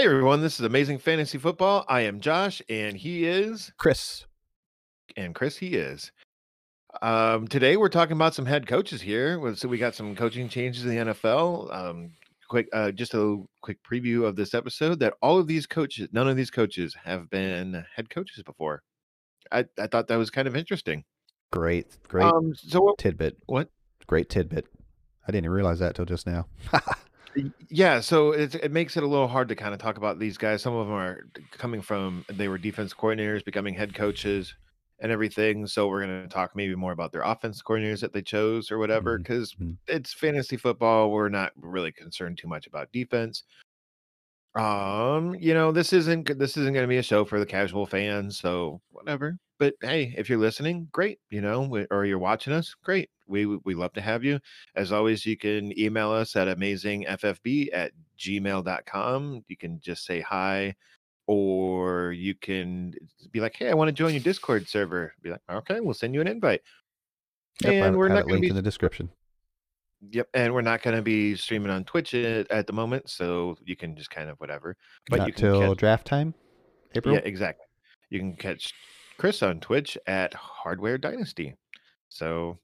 Hey everyone, this is Amazing Fantasy Football. I am Josh, and he is, Chris. and Chris, he is. Um, today we're talking about some head coaches here. So we got some coaching changes in the NFL. Um, quick, uh, just a quick preview of this episode. That all of these coaches, none of these coaches have been head coaches before. I, I thought that was kind of interesting. Great, great Um, so what? tidbit. what? Great tidbit. I didn't even realize that till just now. Yeah, so it it makes it a little hard to kind of talk about these guys. Some of them are coming from they were defense coordinators, becoming head coaches, and everything. So we're going to talk maybe more about their offense coordinators that they chose or whatever, because mhm. it's fantasy football. We're not really concerned too much about defense. Um, you know, this isn't this isn't going to be a show for the casual fans, so whatever. But hey, if you're listening, great. You know, or you're watching us, great. We we love to have you. As always, you can email us at amazingffb at gmail.com. You can just say hi, or you can be like, hey, I want to join your Discord server. Be like, okay, we'll send you an invite. Yep, I And we're had not it gonna be- in the description. Yep, and we're not going to be streaming on Twitch at, at the moment, so you can just kind of whatever. But Not you can till catch- draft time. April. Yeah, exactly. You can catch Chris on Twitch at Hardware Dynasty. So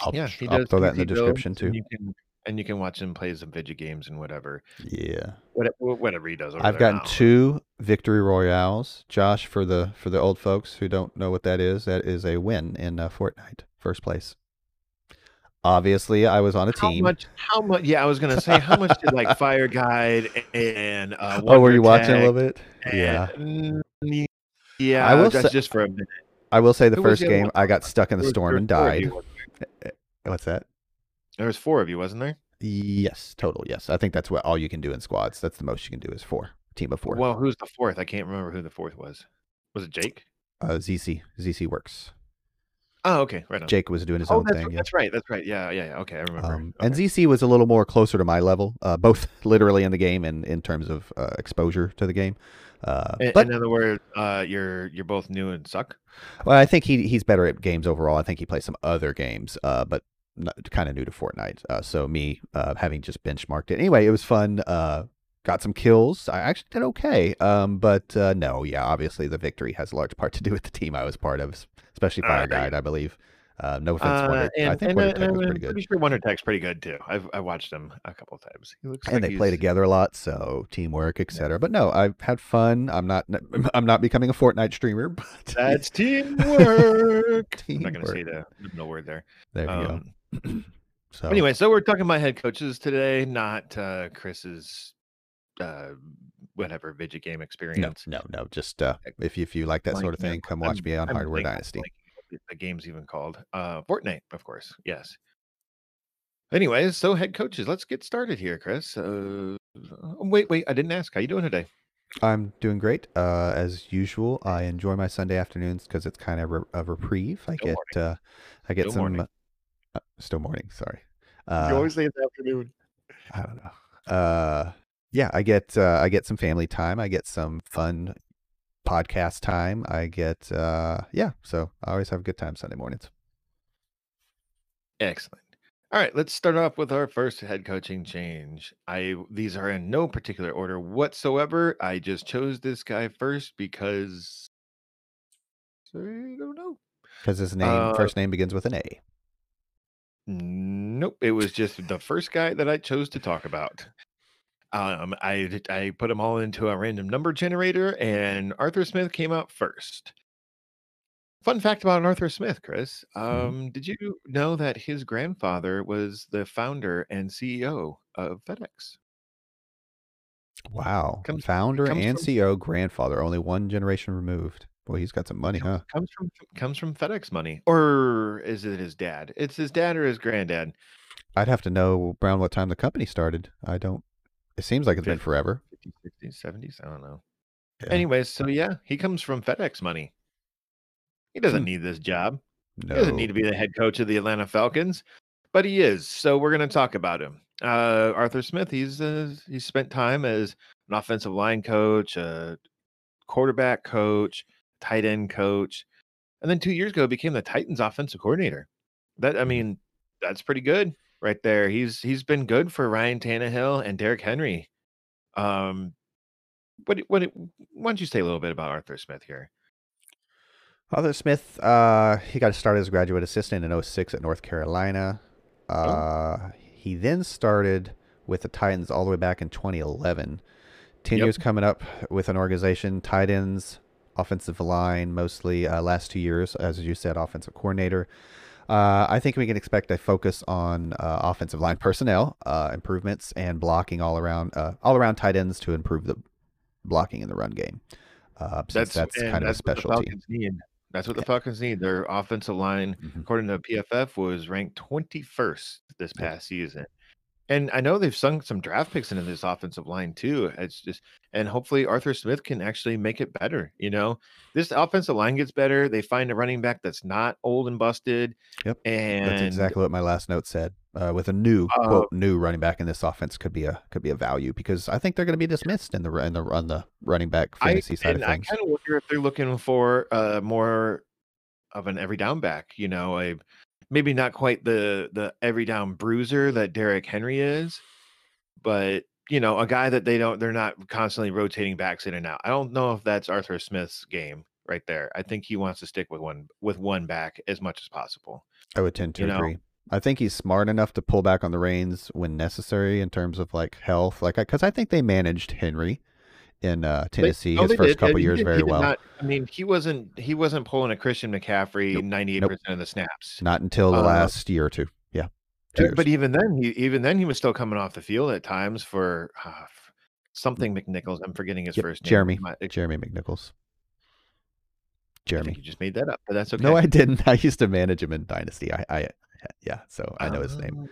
I'll, yeah, he I'll does throw that in the description and too. You can and you can watch him play some video games and whatever, Yeah, whatever, whatever he does. I've gotten now. two victory royales. Josh, for the for the old folks who don't know what that is, that is a win in uh, Fortnite, first place. Obviously, I was on a How team. much? How much? Yeah, I was gonna say how much did like Fire Guide and uh, oh, were you watching a little bit? and- Yeah. Yeah. I will that's say- just for a minute. I will say the Who first the game one? I got stuck in the There storm and was four of died. you. What's that? There was four of you, wasn't there? Yes, total. Yes, I think that's what all you can do in squads. That's the most you can do is four. Team of four. Well, who's the fourth? I can't remember who the fourth was. Was it Jake? uh, ZC ZC works. Oh, okay, right on. Jake was doing his oh, own that's, thing. yeah. that's right. That's right. Yeah, yeah, yeah. Okay, I remember. Um, And ZC was a little more closer to my level, uh, both literally in the game and in terms of uh, exposure to the game. Uh, In, but in other words, uh, you're you're both new and suck. well, I think he he's better at games overall. I think he plays some other games, uh, but kind of new to Fortnite. Uh, so me uh, having just benchmarked it anyway, it was fun. Uh, got some kills. I actually did okay. Um, but uh, no, yeah, obviously the victory has a large part to do with the team I was part of, especially Fire yeah. Guide, I believe. Uh, no offense, Uh, Wonder. and, I think and, Wonder uh, Tech was and pretty I'm good. pretty sure Wonder Tech's pretty good too. I've I watched him a couple of times. He looks and like they play together a lot, so teamwork, etc. But no, I've had fun. I'm not I'm not becoming a Fortnite streamer, but That's teamwork. I'm not gonna say the no word there. there you Um, go. So Anyway, so we're talking about head coaches today, not uh, Chris's uh, whatever video game experience. no, no. no. Just uh, if you, if you like that sort of thing, come watch I'm- me on I'm Hardware Dynasty. what The game's even called uh, Fortnite, of course. Yes. Anyways, so head coaches, let's get started here, Chris. Uh, wait, wait, I didn't ask. How you doing today? I'm doing great. Uh, as usual, I enjoy my Sunday afternoons because it's kind of re- a reprieve. I Still get uh, I get Still some morning. uh, still morning. Sorry. Uh, you always say it's afternoon. I don't know. Uh, yeah, I get uh, I get some family time. I get some fun podcast time. I get uh, yeah. So I always have a good time Sunday mornings. Excellent. All right, let's start off with our first head coaching change. I these are in no particular order whatsoever. I just chose this guy first because I don't know. Because his name Uh, first name begins with an A. Nope, it was just the first guy that I chose to talk about. Um, I I put them all into a random number generator, and Arthur Smith came out first. Fun fact about Arthur Smith, Chris. Mhm. Um, did you know that his grandfather was the founder and CEO of FedEx? Wow. Comes- Founder comes and from- CEO, grandfather, only one generation removed. Boy, he's got some money, huh? Comes from comes from FedEx money, or is it his dad? It's his dad or his granddad. I'd have to know around what time the company started. I don't. It seems like it's been forever. 50s, 60s, 70s. I don't know. Yeah. Anyways, so yeah, he comes from FedEx money. He doesn't Hmm. need this job. No. He doesn't need to be the head coach of the Atlanta Falcons, but he is. So we're going to talk about him. Uh, Arthur Smith. He's uh, he's spent time as an offensive line coach, a quarterback coach, tight end coach, and then two years ago became the Titans offensive coordinator. That I Mhm. mean, that's pretty good right there. He's he's been good for Ryan Tannehill and Derrick Henry. Um, what what why don't you say a little bit about Arthur Smith here? Arthur Smith, uh, he got started as a graduate assistant in 06 at North Carolina. Uh, He then started with the Titans all the way back in 2011. 10 Yep. years coming up with an organization, tight ends, offensive line, mostly uh, last two years, as you said, offensive coordinator. Uh, I think we can expect a focus on uh, offensive line personnel uh, improvements and blocking all around, uh, all around tight ends to improve the blocking in the run game. Uh, since that's, and kind of a that's what the specialty. That's what the Falcons need. Their offensive line, Mhm. according to PFF, was ranked 21st this past season. And I know they've sunk some draft picks into this offensive line too. It's just, and hopefully Arthur Smith can actually make it better. You know, this offensive line gets better. They find a running back that's not old and busted. Yep, And That's exactly what my last note said. Uh, with a new Uh, quote new running back in this offense could be a could be a value because I think they're going to be dismissed in the in the on the running back I side of I kind of wonder if they're looking for uh more of an every down back, you know, a maybe not quite the the every down bruiser that Derrick Henry is, but you know, a guy that they don't they're not constantly rotating backs in and out. I don't know if that's Arthur Smith's game right there. I think he wants to stick with one with one back as much as possible. I would tend to you know. agree. I think he's smart enough to pull back on the reins when necessary in terms of like health, like because I think they managed Henry in uh, Tennessee oh, his they first did, couple and years very well. not- I mean, he wasn't he wasn't pulling a Christian McCaffrey ninety eight percent of the snaps. Not until the Uh, last year or two. Yeah, two. But even then, he even then he was still coming off the field at times for uh, f- something McNichols. I'm forgetting his Yep, first name. Jeremy. Jeremy McNichols. Jeremy. you just made that up, but that's okay. No, I didn't. I used to manage him in Dynasty. I, I yeah, so I know his name.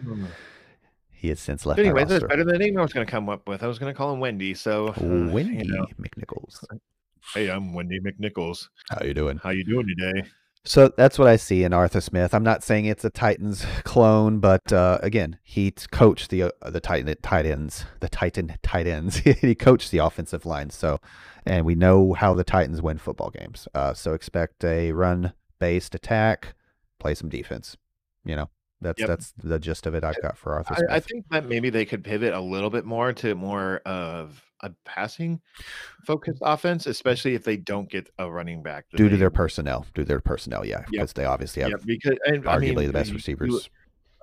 He has since left anyway, that's better than the name I was going to come up with. I was going to call him Wendy. So, uh, you Wendy know, McNichols. hey, I'm Wendy McNichols. How you doing? How you doing today? So that's what I see in Arthur Smith. I'm not saying it's a Titans clone, but uh, again, he coached the uh, the Titan tight ends, the Titan tight ends. he coached the offensive line. So, and we know how the Titans win football games. Uh, so expect a run based attack, play some defense. You know, that's Yep. that's the gist of it I've got for Arthur. I, I think that maybe they could pivot a little bit more to more of a passing focused offense, especially if they don't get a running back. that due to they- their personnel, due to their personnel, yeah, because they obviously have yeah, because and, I arguably mean, the best you- you- receivers.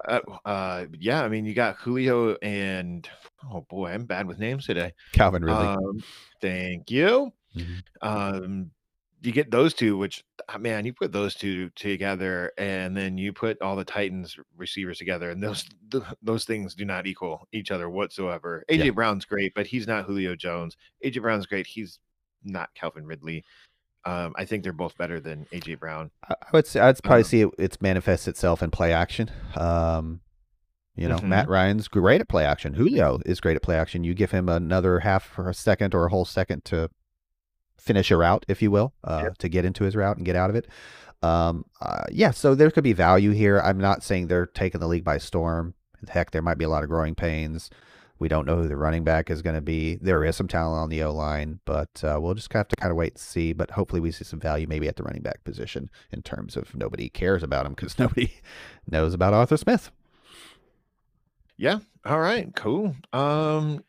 Uh, uh, yeah, I mean, you got Julio and oh boy, I'm bad with names today. Calvin Ridley. Um, thank you. Mhm. Um, you get those two, which man, you put those two together, and then you put all the Titans receivers together, and those th- those things do not equal each other whatsoever. AJ Yeah. Brown's great, but he's not Julio Jones. AJ Brown's great, he's not Calvin Ridley. Um, I think they're both better than AJ Brown. I would say I'd probably Um, see it, it's manifests itself in play action. Um, you know, Mhm. Matt Ryan's great at play action. Julio is great at play action. You give him another half or a second or a whole second to finish a route, if you will, uh, to get into his route and get out of it. Um, uh, yeah, so there could be value here. I'm not saying they're taking the league by storm. Heck, there might be a lot of growing pains. We don't know who the running back is going to be. There is some talent on the O line, but uh, we'll just have to kind of wait and see. But hopefully, we see some value maybe at the running back position in terms of nobody cares about him because nobody knows about Arthur Smith. Yeah. All right. Cool. Um,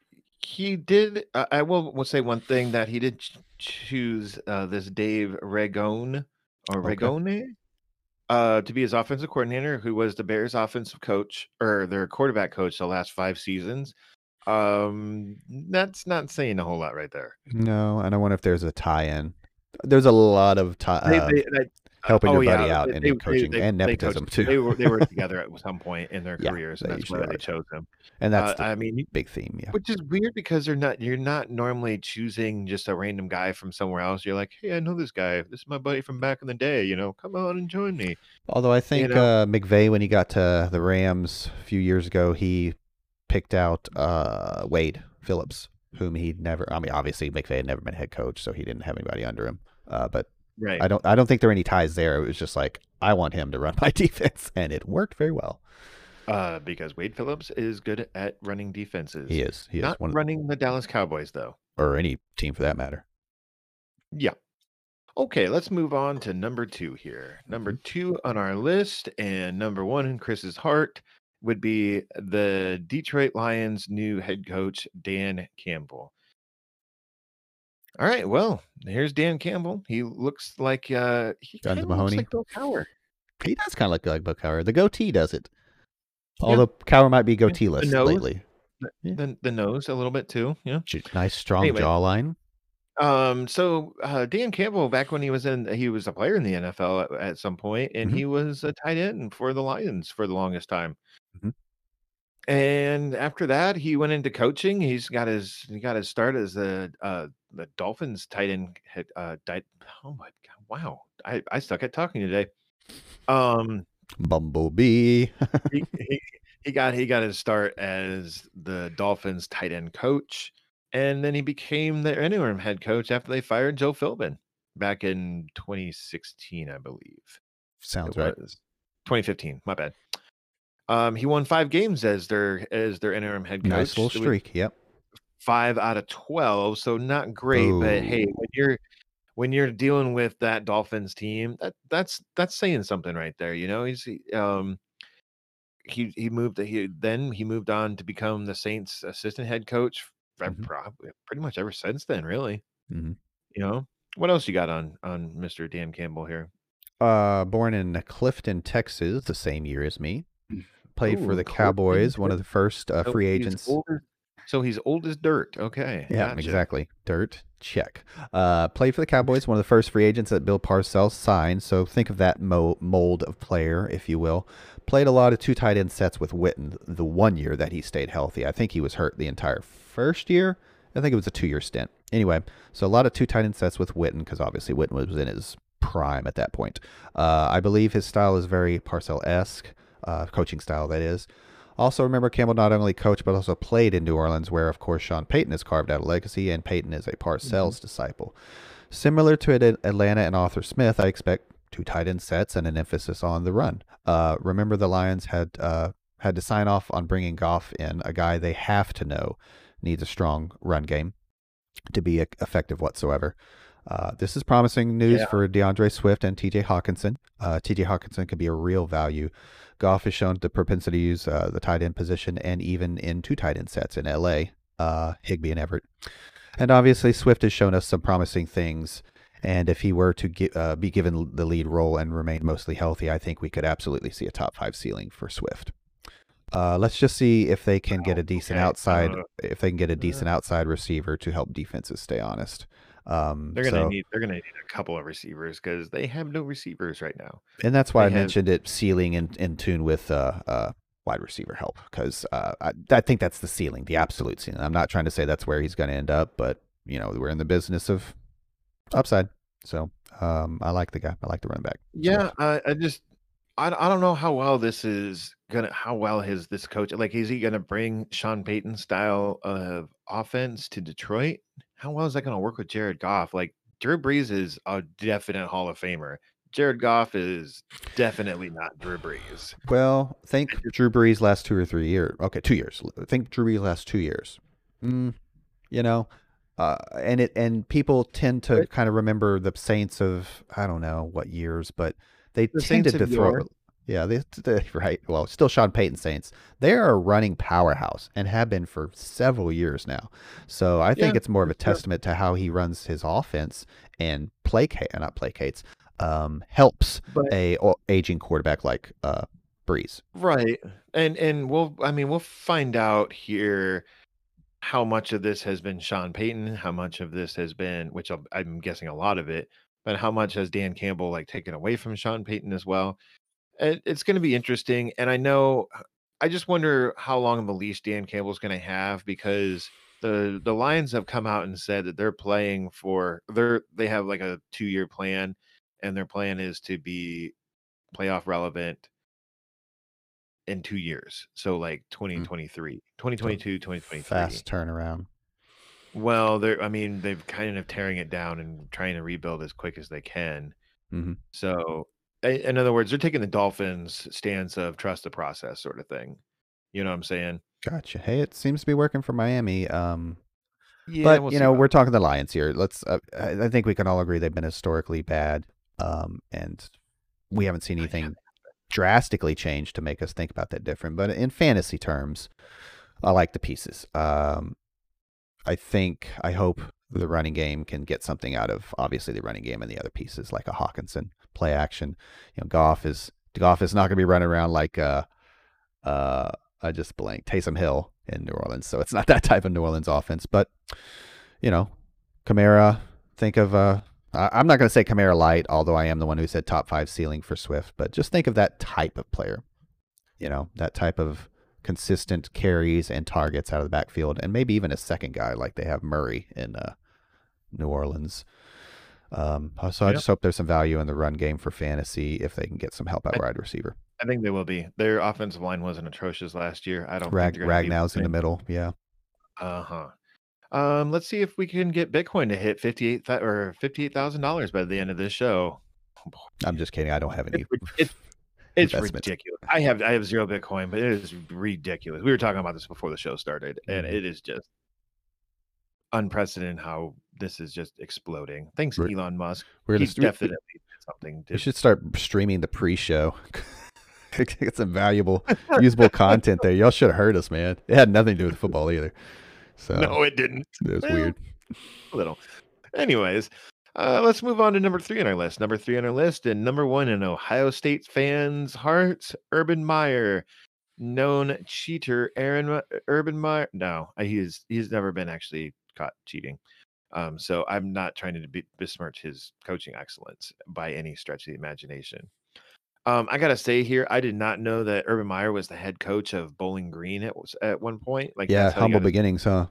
he did. I I will will say one thing that he did ch- choose uh, this Dave Ragone or Okay. Ragone uh, to be his offensive coordinator, who was the Bears' offensive coach or their quarterback coach the last five seasons. Um, that's not saying a whole lot right there. No, and I wonder if there's a tie-in. There's a lot of tie, They, uh, they, they- helping oh, your yeah, buddy out they- in they- coaching they- and nepotism too. They were they were together at some point in their Yeah, careers, and that's why they chose him. and Uh, that's the I mean, big theme. Yeah. Which is weird because they're not you're not normally choosing just a random guy from somewhere else. You're like, hey, I know this guy. This is my buddy from back in the day. You know, come on and join me. Although I think know? uh, McVay, when he got to the Rams a few years ago, he picked out uh, Wade Phillips, whom he'd never. I mean, obviously McVay had never been head coach, so he didn't have anybody under him. Uh, but Right. I don't. I don't think there are any ties there. It was just like I want him to run my defense, and it worked very well. Uh, because Wade Phillips is good at running defenses. He is. He is not of, running the Dallas Cowboys though. or any team for that matter. Yeah. Okay, let's move on to number two here. Number Mm-hmm. two on our list, and number one in Chris's heart would be the Detroit Lions' new head coach, Dan Campbell. All right. Well, here's Dan Campbell. He looks like uh he kinda looks like Bill Cowher. He does kind of look like Bill Cowher. The goatee does it. Although Cowher might be goateeless nose. lately. Yeah. The, the nose a little bit too. Yeah. Nice strong Anyway. jawline. Um. So uh, Dan Campbell, back when he was in, he was a player in the NFL at, at some point, and Mhm. he was a tight end for the Lions for the longest time. Mhm. And after that, he went into coaching. He's got his he got his start as the uh the Dolphins tight end uh oh my god wow I I stuck at talking today. Um Bumblebee. he, he he got he got his start as the Dolphins tight end coach, and then he became their interim head coach after they fired Joe Philbin back in 2016, I believe. Sounds right. 2015. My bad. Um, he won five games as their as their interim head coach. Nice little streak. Yep. Five out of 12, so not great. But hey, when you're when you're dealing with that Dolphins team, that that's that's saying something right there. You know, he's he, um he he moved he then he moved on to become the Saints assistant head coach Mhm. probably pretty much ever since then, really. Mhm. You know, what else you got on on Mr. Dan Campbell here? Uh, born in Clifton, Texas, the same year as me. Played for the Cowboys, one of the first uh, So free agents. so he's old as dirt. Okay. Yeah, gotcha. exactly. Dirt, check. Uh, played for the Cowboys, one of the first free agents that Bill Parcells signed. So think of that mo- mold of player, if you will. Played a lot of two tight end sets with Witten the one year that he stayed healthy. I think he was hurt the entire first year. I think it was a two year stint. Anyway, so a lot of two tight end sets with Witten because obviously Witten was in his prime at that point. Uh, I believe his style is very Parcell esque, uh, coaching style, that is. Also, remember Campbell not only coached but also played in New Orleans, where of course Sean Payton has carved out a legacy, and Payton is a Parcells disciple. Similar to At- Atlanta and Arthur Smith, I expect two tight end sets and an emphasis on the run. Uh, remember, the Lions had uh, had to sign off on bringing Goff in, a guy they have to know needs a strong run game to be effective whatsoever. Uh, this is promising news Yeah. for DeAndre Swift and TJ Hockenson. Uh, TJ Hockenson could be a real value. Goff has shown the propensity to use uh, the tight end position and even in two tight end sets in LA, uh, Higbee and Everett. And obviously, Swift has shown us some promising things. And if he were to gi- uh, be given the lead role and remain mostly healthy, I think we could absolutely see a top five ceiling for Swift. Uh, let's just see if they can get a decent okay, outside, uh, if they can get a decent outside receiver to help defenses stay honest. Um, They're gonna so- need they're gonna need a couple of receivers because they have no receivers right now. and that's why I have- mentioned it ceiling in, in tune with uh, uh, wide receiver help because uh, I, I think that's the ceiling, the absolute ceiling. I'm not trying to say that's where he's going to end up, but you know we're in the business of upside. So um, I like the guy. I like the running back. Yeah, I, I just I, I don't know how well this is gonna how well his this coach like is he gonna bring Sean Payton style of offense to Detroit? How well is that gonna work with Jared Goff? Like Drew Brees is a definite Hall of Famer. Jared Goff is definitely not Drew Brees. Well, think Drew Brees last two or three years. Okay, two years. Think Drew Brees last two years. Mm, you know, uh, and it and people tend to kind of remember the Saints of I don't know what years, but they The tended Saints to throw. yore. Yeah, they, they right. Well, still Sean Payton Saints. They are a running powerhouse and have been for several years now. So I think Yeah, it's more of a sure. testament to how he runs his offense and placate, not placates, um, helps But a aging quarterback like uh, Brees. Right. And and we'll I mean we'll find out here how much of this has been Sean Payton, how much of this has been which I'm guessing a lot of it, but how much has Dan Campbell like taken away from Sean Payton as well. It, it's going to be interesting and I know I just wonder how long of a leash Dan Campbell's going to have because the the Lions have come out and said that they're playing for they're they have like a 2-year plan and their plan is to be playoff relevant in two years. So like 2023, 2022, 2023. Fast turnaround. Well, they're I mean, they've kind of tearing it down and trying to rebuild as quick as they can. Mhm. So in other words, they're taking the Dolphins stance of trust the process sort of thing. You know what I'm saying? Gotcha. Hey, it seems to be working for Miami. Um, Yeah, but we'll you know, we're talking the Lions here. Let's. Uh, I think we can all agree they've been historically bad, um, and we haven't seen anything drastically change to make us think about that different. But in fantasy terms, I like the pieces. Um, I think, I hope the running game can get something out of obviously the running game and the other pieces like a Hockenson play action. You know, Goff is Goff is not going to be running around like uh uh I just blanked Taysom Hill in New Orleans, so it's not that type of New Orleans offense. But you know, Kamara. Think of uh, I'm not going to say Kamara light, although I am the one who said top five ceiling for Swift. But just think of that type of player. You know, that type of consistent carries and targets out of the backfield, and maybe even a second guy like they have Murray in uh, New Orleans. Um, so I just hope there's some value in the run game for fantasy if they can get some help out wide receiver. I think they will be. Their offensive line wasn't atrocious last year. I don't. Rag, Ragnow's in the middle. Yeah. Uh huh. Um, let's see if we can get Bitcoin to hit fifty eight or fifty eight thousand dollars by the end of this show. I'm just kidding. I don't have any. It's, it's, it's ridiculous. I have I have zero Bitcoin, but it is ridiculous. We were talking about this before the show started, and mm-hmm. it is just unprecedented how this is just exploding. Thanks, we're, Elon Musk. We're He's definitely something. To... We should start streaming the pre-show. Get some valuable, usable content there. Y'all should have heard us, man. It had nothing to do with football either. So no, it didn't. It was well, weird. A little. Anyways, uh, let's move on to number three on our list. Number three on our list, and number one in Ohio State fans' hearts, Urban Meyer, known cheater, Aaron Urban Meyer. No, he's he's never been actually caught cheating. Um, so I'm not trying to be, besmirch his coaching excellence by any stretch of the imagination. Um, I gotta say here, I did not know that Urban Meyer was the head coach of Bowling Green at at one point. Like, yeah, humble beginnings, huh?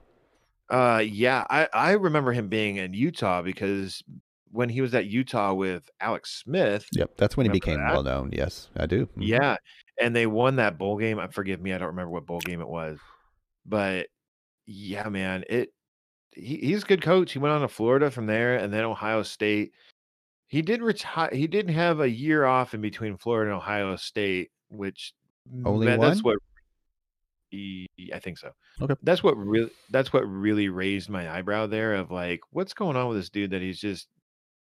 Uh, yeah, I I remember him being in Utah because when he was at Utah with Alex Smith. Yep, that's when he became that? well known. Yes, I do. Mm-hmm. Yeah, and they won that bowl game. Uh, forgive me, I don't remember what bowl game it was, but yeah, man, it. He, he's a good coach. He went on to Florida from there, and then Ohio State he did retire. He didn't have a year off in between Florida and Ohio State, which only one. That's what he, I think so. Okay, that's what really that's what really raised my eyebrow there of like, what's going on with this dude that he's just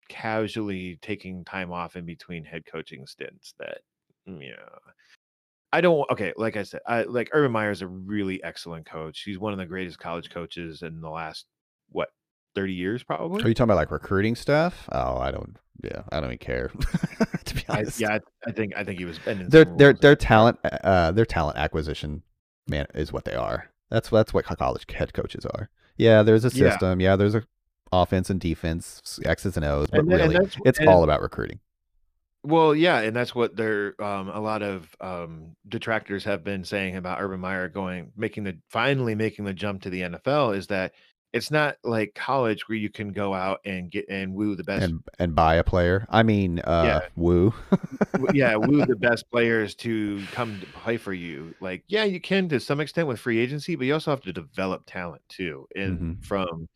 casually taking time off in between head coaching stints. That mm, yeah. I don't okay, like I said, I like Urban Meyer is a really excellent coach. He's one of the greatest college coaches in the last what 30 years probably. Are you talking about like recruiting stuff? Oh, I don't yeah, I don't even care. to be honest. I, yeah, I, I, think I think he was their their their talent uh their talent acquisition man is what they are. That's that's what college head coaches are. Yeah, there's a system. Yeah, yeah there's a offense and defense, X's and O's, but and, really and it's and, all about recruiting. Well, yeah, and that's what they're um, a lot of um, detractors have been saying about Urban Meyer going making the finally making the jump to the NFL is that it's not like college where you can go out and get and woo the best and and buy a player. I mean, uh, yeah. woo. yeah, woo the best players to come to play for you. Like, yeah, you can to some extent with free agency, but you also have to develop talent too. And mm-hmm. from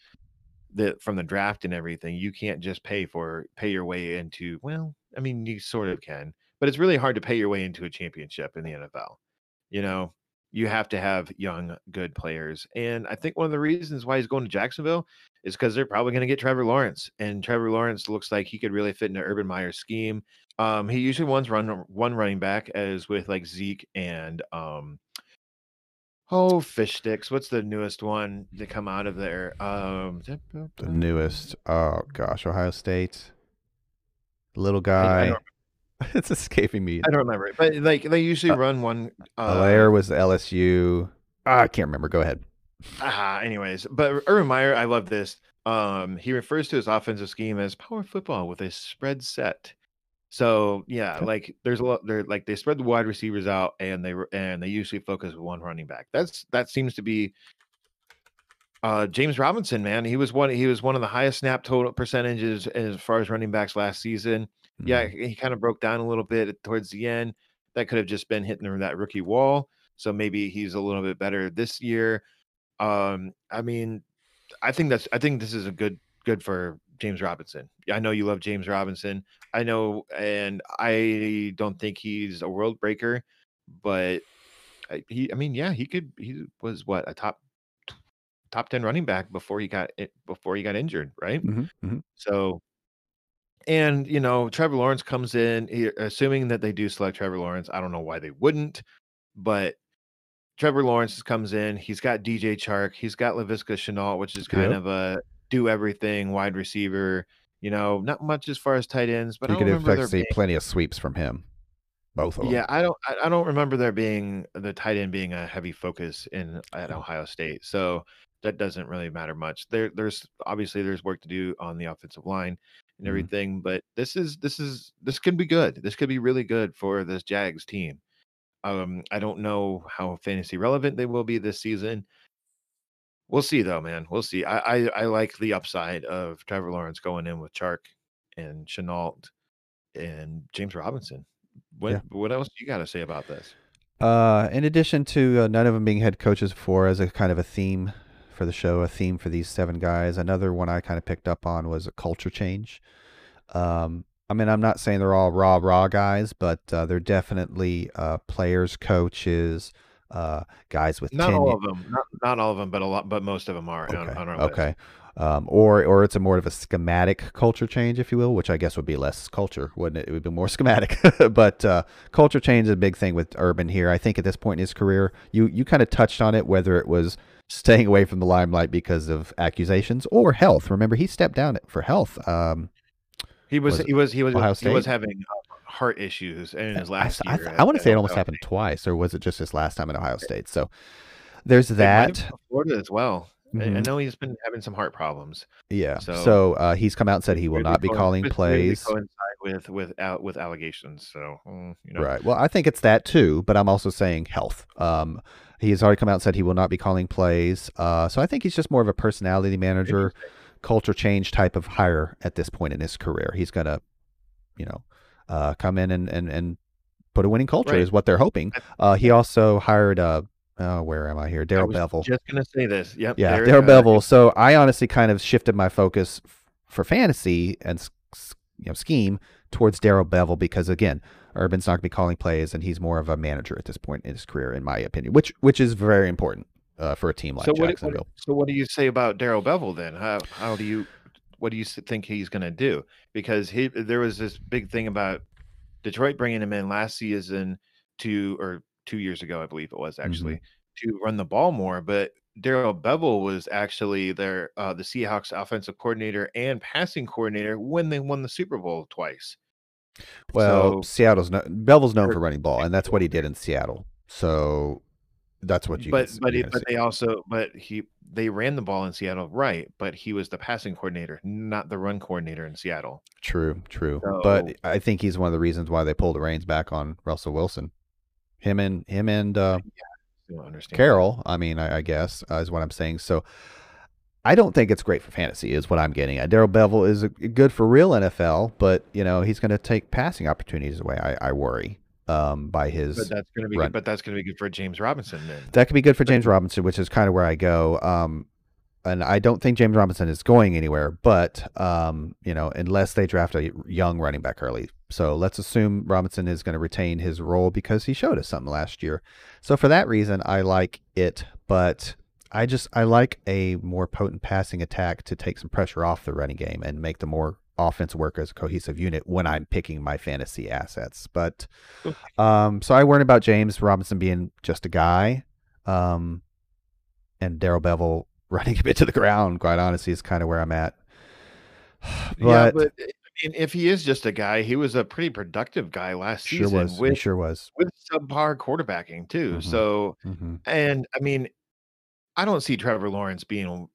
the from the draft and everything, you can't just pay for pay your way into. Well, I mean, you sort of can, but it's really hard to pay your way into a championship in the NFL. You know, you have to have young, good players. And I think one of the reasons why he's going to Jacksonville is because they're probably going to get Trevor Lawrence. And Trevor Lawrence looks like he could really fit into Urban Meyer's scheme. Um, he usually wants run one running back as with like Zeke and um oh fish sticks. What's the newest one to come out of there? Um the newest. Oh gosh, Ohio State. Little guy. it's escaping me. I don't remember it, but like they usually uh, run one. Uh, was LSU. Oh, I can't remember. Go ahead. Uh, anyways, but Urban Meyer, I love this. Um, he refers to his offensive scheme as power football with a spread set. So yeah, like there's a lot. They're like they spread the wide receivers out, and they and they usually focus with one running back. That's that seems to be uh, James Robinson, man, he was one. He was one of the highest snap total percentages as far as running backs last season. Mm-hmm. Yeah, he kind of broke down a little bit towards the end. That could have just been hitting that rookie wall. So maybe he's a little bit better this year. Um, I mean, I think that's. I think this is a good good for James Robinson. I know you love James Robinson. I know, and I don't think he's a world breaker, but he. I mean, yeah, he could. He was what a top top 10 running back before he got it before he got injured, right? Mm-hmm, mm-hmm. So and you know, Trevor Lawrence comes in, he, assuming that they do select Trevor Lawrence. I don't know why they wouldn't, but Trevor Lawrence comes in. He's got DJ Chark. He's got Laviska Shenault, which is kind yep. of a do everything, wide receiver. You know, not much as far as tight ends, but you I remember expect see being. plenty of sweeps from him. Both of them. Yeah, I don't. I, I don't remember there being the tight end being a heavy focus in at Ohio State. So that doesn't really matter much. There, there's obviously there's work to do on the offensive line and Mhm. everything, but this is this is this can be good. This could be really good for this Jags team. Um, I don't know how fantasy relevant they will be this season. We'll see though, man. We'll see. I I, I like the upside of Trevor Lawrence going in with Chark and Shenault and James Robinson. What Yeah. what else you got to say about this? Uh, in addition to uh, none of them being head coaches before, as a kind of a theme for the show, a theme for these seven guys. Another one I kind of picked up on was a culture change. Um, I mean, I'm not saying they're all raw, raw guys, but uh, they're definitely uh, players, coaches, uh, guys with Not tenure. all of them, not, not all of them, but a lot, but most of them are on, Okay. on our list. Um, or or it's a more of a schematic culture change, if you will, which I guess would be less culture, wouldn't it? It would be more schematic. but uh, culture change is a big thing with Urban here. I think at this point in his career, you you kind of touched on it, whether it was staying away from the limelight because of accusations or health. Remember, he stepped down for health. Um, He was, Was he was he was Ohio he was having uh, heart issues in his I, last I, year. I want to say it almost happened twice, or was it just his last time at Ohio State? So there's It might have that. Florida as well. I- I know he's been having some heart problems. Yeah. So- So, uh, he's come out and said he will not be calling plays. Coincide with with out with allegations. So mm, you know, Right. Well, I think it's that too, but I'm also saying health. Um, he has already come out and said he will not be calling plays. Uh, so I think he's just more of a personality manager, culture change type of hire at this point in his career. He's gonna, you know, uh, come in and and and put a winning culture Right. is what they're hoping. Uh, he also hired uh, oh, where am I here? Darrell Bevell. Just gonna say this. Yep. Yeah, Darrell Bevell. So I honestly kind of shifted my focus f- for fantasy and you know scheme towards Darrell Bevell because again, Urban's not to be calling plays, and he's more of a manager at this point in his career, in my opinion, which which is very important uh, for a team like so what, what? Jacksonville. So what do you say about Darrell Bevell then? How how do you what do you think he's gonna do? Because he there was this big thing about Detroit bringing him in last season to or two years ago, I believe it was actually Mm-hmm. to run the ball more, but. Darrell Bevell was actually their uh, the Seahawks offensive coordinator and passing coordinator when they won the Super Bowl twice. Well, so- Seattle's no, Bevell's known for running ball, and that's what he did in Seattle. So that's what you. but can, but but see. they also but he they ran the ball in Seattle right, but he was the passing coordinator, not the run coordinator in Seattle. True, true. So- but I think he's one of the reasons why they pulled the reins back on Russell Wilson. Him and him and uh, I don't understand. Carroll. I mean, I, I guess uh, is what I'm saying. So I don't think it's great for fantasy, is what I'm getting at. Darrell Bevell is uh good for real NFL, but you know he's going to take passing opportunities away. I, I worry um, by his. But that's gonna be run. good, but that's gonna be good for James Robinson then. that could be good for James Robinson, which is kind of where I go. Um, and I don't think James Robinson is going anywhere, but um, you know, unless they draft a young running back early. So let's assume Robinson is going to retain his role because he showed us something last year. So for that reason, I like it, but I just I like a more potent passing attack to take some pressure off the running game and make the more offense work as a cohesive unit when I'm picking my fantasy assets. But um, so I worry about James Robinson being just a guy, um, and Darrell Bevell running a bit to the ground. Quite honestly, is kind of where I'm at. yeah, But, but I mean, if he is just a guy, he was a pretty productive guy last sure season was, he with sure was. with subpar quarterbacking too. Mhm. So hmm and I mean, I don't see Trevor Lawrence being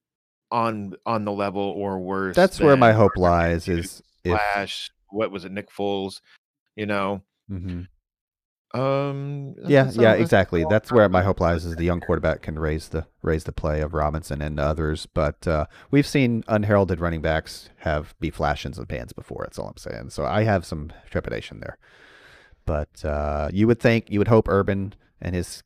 on on the level or worse. That's where my hope lies. Is if what was it, Nick Foles? You know, mhm. Um, yeah, yeah, exactly. That's where my hope lies. Is the young quarterback can raise the raise the play of Robinson and others. But uh, we've seen unheralded running backs have be flashes and pans before. That's all I'm saying. So I have some trepidation there. But uh, you would think, you would hope Urban and his,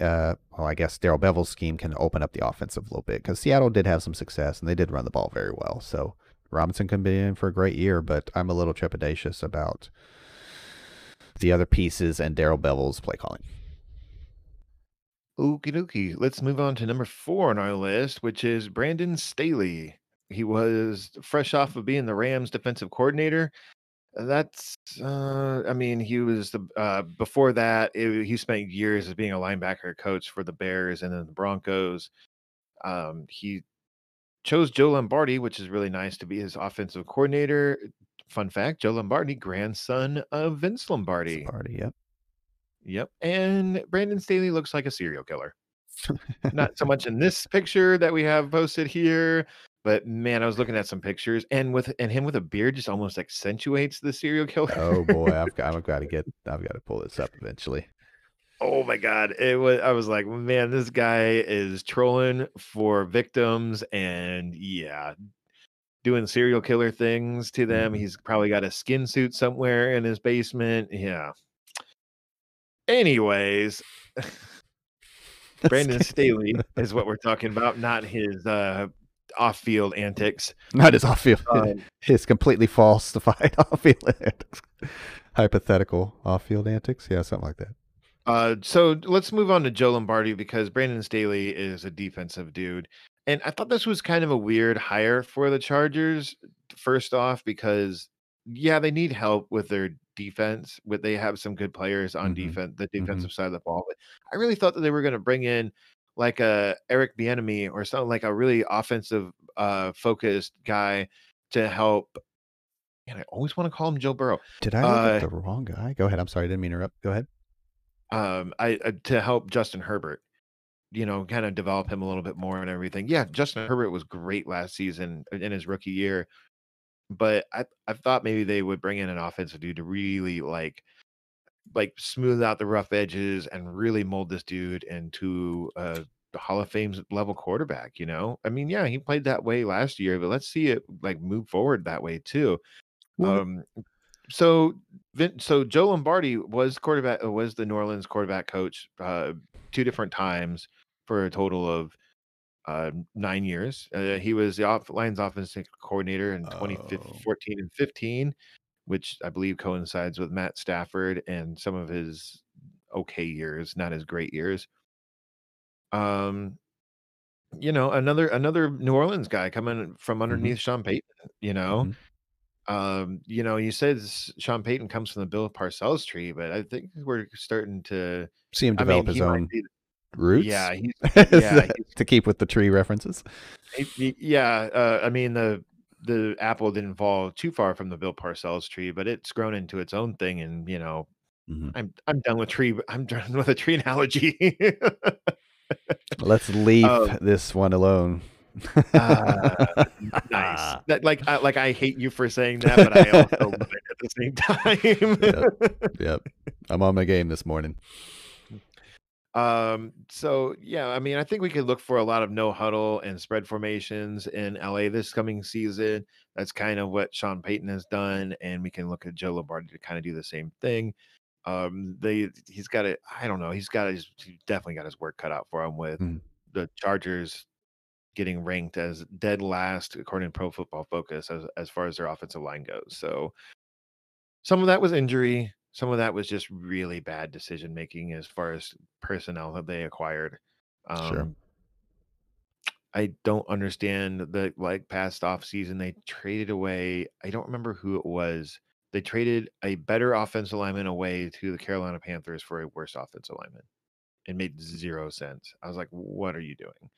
uh, well, I guess Darrell Bevell's scheme can open up the offensive a little bit because Seattle did have some success and they did run the ball very well. So Robinson can be in for a great year, but I'm a little trepidatious about the other pieces and Darrell Bevell's play calling. Okie dokie. Let's move on to number four on our list, which is Brandon Staley. He was fresh off of being the Rams defensive coordinator. That's, uh, I mean, he was the, uh, before that, it, he spent years as being a linebacker coach for the Bears and then the Broncos. Um, he, chose Joe Lombardi, which is really nice to be his offensive coordinator. Fun fact: Joe Lombardi, grandson of Vince Lombardi. Lombardi, yep. Yep. And Brandon Staley looks like a serial killer. Not so much in this picture that we have posted here, but man, I was looking at some pictures, and with and him with a beard just almost accentuates the serial killer. oh boy, I've got, I've got to get, I've got to pull this up eventually. Oh my god, it was. I was like, man, this guy is trolling for victims, and yeah, doing serial killer things to them. Mhm. He's probably got a skin suit somewhere in his basement. Yeah. Anyways, Brandon Staley is what we're talking about, not his uh, off-field antics. Not his off-field, Um, his completely falsified off-field antics, hypothetical off-field antics. Yeah, something like that. Uh, so let's move on to Joe Lombardi because Brandon Staley is a defensive dude. And I thought this was kind of a weird hire for the Chargers. First off, because yeah, they need help with their defense, but they have some good players on Mhm. defense, the defensive side of the ball. But I really thought that they were going to bring in like a Eric Bieniemy or something like a really offensive uh focused guy to help. And I always want to call him Joe Burrow. Did I look Uh, the wrong guy? Go ahead. I'm sorry, I didn't mean to interrupt. Go ahead. um I uh, to help Justin Herbert, you know, kind of develop him a little bit more and everything. Yeah, Justin Herbert was great last season in his rookie year, but I I thought maybe they would bring in an offensive dude to really like like smooth out the rough edges and really mold this dude into a Hall of Fame level quarterback, you know? I mean, yeah, he played that way last year, but let's see it like move forward that way too. Well- Um so so Joe Lombardi was quarterback uh, was the New Orleans quarterback coach uh two different times for a total of uh nine years. Uh, he was the off Lions offensive coordinator in 2014 Oh. and 15, which I believe coincides with Matt Stafford and some of his okay years, not his great years. Um, you know, another another New Orleans guy coming from underneath Sean Payton, you know. Mhm. Um, you know, you said Sean Payton comes from the Bill Parcells tree, but I think we're starting to See him I develop mean, his own be- roots. Yeah, Is yeah, to keep with the tree references. he- he- yeah, uh, I mean the the apple didn't fall too far from the Bill Parcells tree, but it's grown into its own thing and you know, Mhm. I'm I'm done with tree I'm done with a tree analogy. Let's leave Um, this one alone. Ah, nice. That, like, I, like I hate you for saying that, but I also love it at the same time. Yep. I'm on my game this morning. Um. So yeah, I mean, I think we could look for a lot of no huddle and spread formations in LA this coming season. That's kind of what Sean Payton has done, and we can look at Joe Lombardi to kind of do the same thing. Um, they he's got it. I don't know. He's got his he's definitely got his work cut out for him with Mm. the Chargers getting ranked as dead last according to Pro Football Focus as as far as their offensive line goes. So some of that was injury, some of that was just really bad decision making as far as personnel that they acquired. Um, Sure. I don't understand the like past off season they traded away. I don't remember who it was. They traded a better offensive lineman away to the Carolina Panthers for a worse offensive lineman. It made zero sense. I was like, "What are you doing?"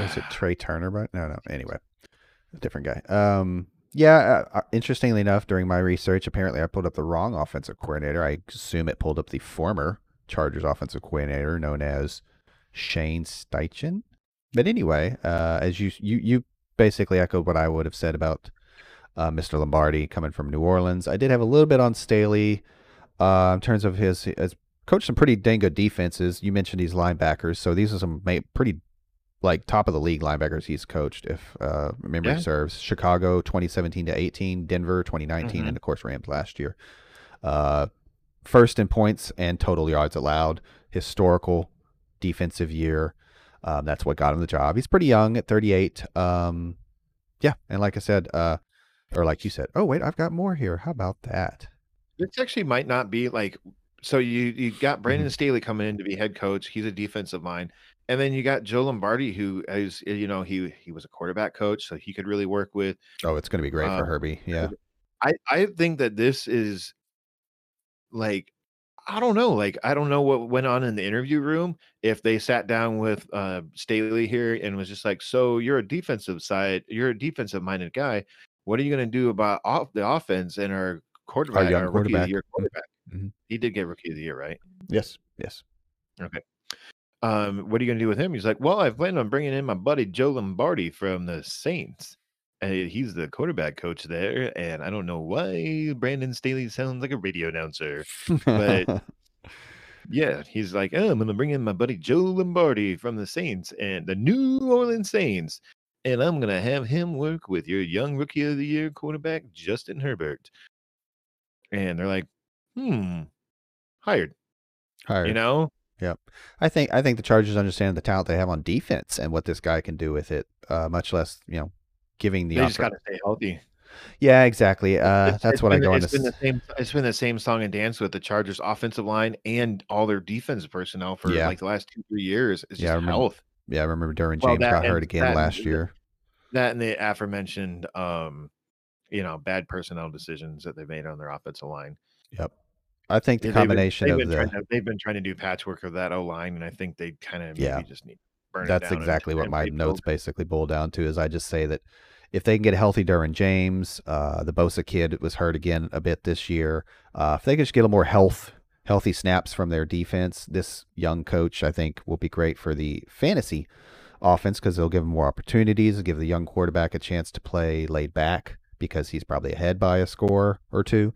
Was it Trai Turner? But No, no. Anyway, different guy. Um, yeah. Uh, uh, interestingly enough, during my research, apparently I pulled up the wrong offensive coordinator. I assume it pulled up the former Chargers offensive coordinator, known as Shane Steichen. But anyway, uh, as you you you basically echoed what I would have said about uh, Mr. Lombardi coming from New Orleans. I did have a little bit on Staley uh, in terms of his has coached some pretty dang good defenses. You mentioned these linebackers, so these are some pretty like top of the league linebackers he's coached, if uh, memory Yeah. serves. Chicago 2017 to 18, Denver 2019, Mhm. and of course Rams last year. Uh, first in points and total yards allowed. Historical defensive year. Um, that's what got him the job. He's pretty young at 38. Um, yeah, and like I said, uh, or like you said, oh wait, I've got more here. How about that? This actually might not be like so you you got Mm-hmm. Brandon Staley coming in to be head coach. He's a defensive mind. And then you got Joe Lombardi, who is you know, he he was a quarterback coach, so he could really work with Oh, it's going to be great for Uh, Herbie. Yeah. I I think that this is like I don't know. Like, I don't know what went on in the interview room. If they sat down with uh Staley here and was just like, "So you're a defensive side, you're a defensive minded guy. What are you going to do about off the offense and our quarterback, young our rookie of the quarterback. year quarterback?" Mhm. He did get rookie of the year, right? Yes. Yes. Okay. Um, what are you going to do with him? He's like, "Well, I plan on bringing in my buddy Joe Lombardi from the Saints." And he's the quarterback coach there, and I don't know why Brandon Staley sounds like a radio announcer. But- Yeah, he's like, oh, I'm gonna bring in my buddy Joe Lombardi from the Saints and the New Orleans Saints, and I'm gonna have him work with your young rookie of the year quarterback Justin Herbert. And they're like, hmm, hired. Hired. You know, I think I think the Chargers understand the talent they have on defense and what this guy can do with it. Uh, much less, you know, giving the they just gotta stay healthy. Yeah, exactly. Uh, It's- that's it's what I been- go on It's to. been the same. It's been the same song and dance with the Chargers offensive line and all their defensive personnel for Yeah. like the last two three years. It's Yeah, I remember- health. Yeah, I remember Derwin James got hurt again that last year. That and the aforementioned, um, you know, bad personnel decisions that they made on their offensive line. Yep. I think the Yeah, they've been- combination they've of been the to, they've been trying to do patchwork of that O line, and I think they kind of maybe Yeah. just need to burn it that's exactly what my notes basically boil down to. Is I just say that if they can get a healthy Derwin James, uh, the Bosa kid was hurt again a bit this year. Uh, if they could just get a little more health, healthy snaps from their defense, this young coach I think will be great for the fantasy offense because they'll give him more opportunities, give the young quarterback a chance to play laid back because he's probably ahead by a score or two.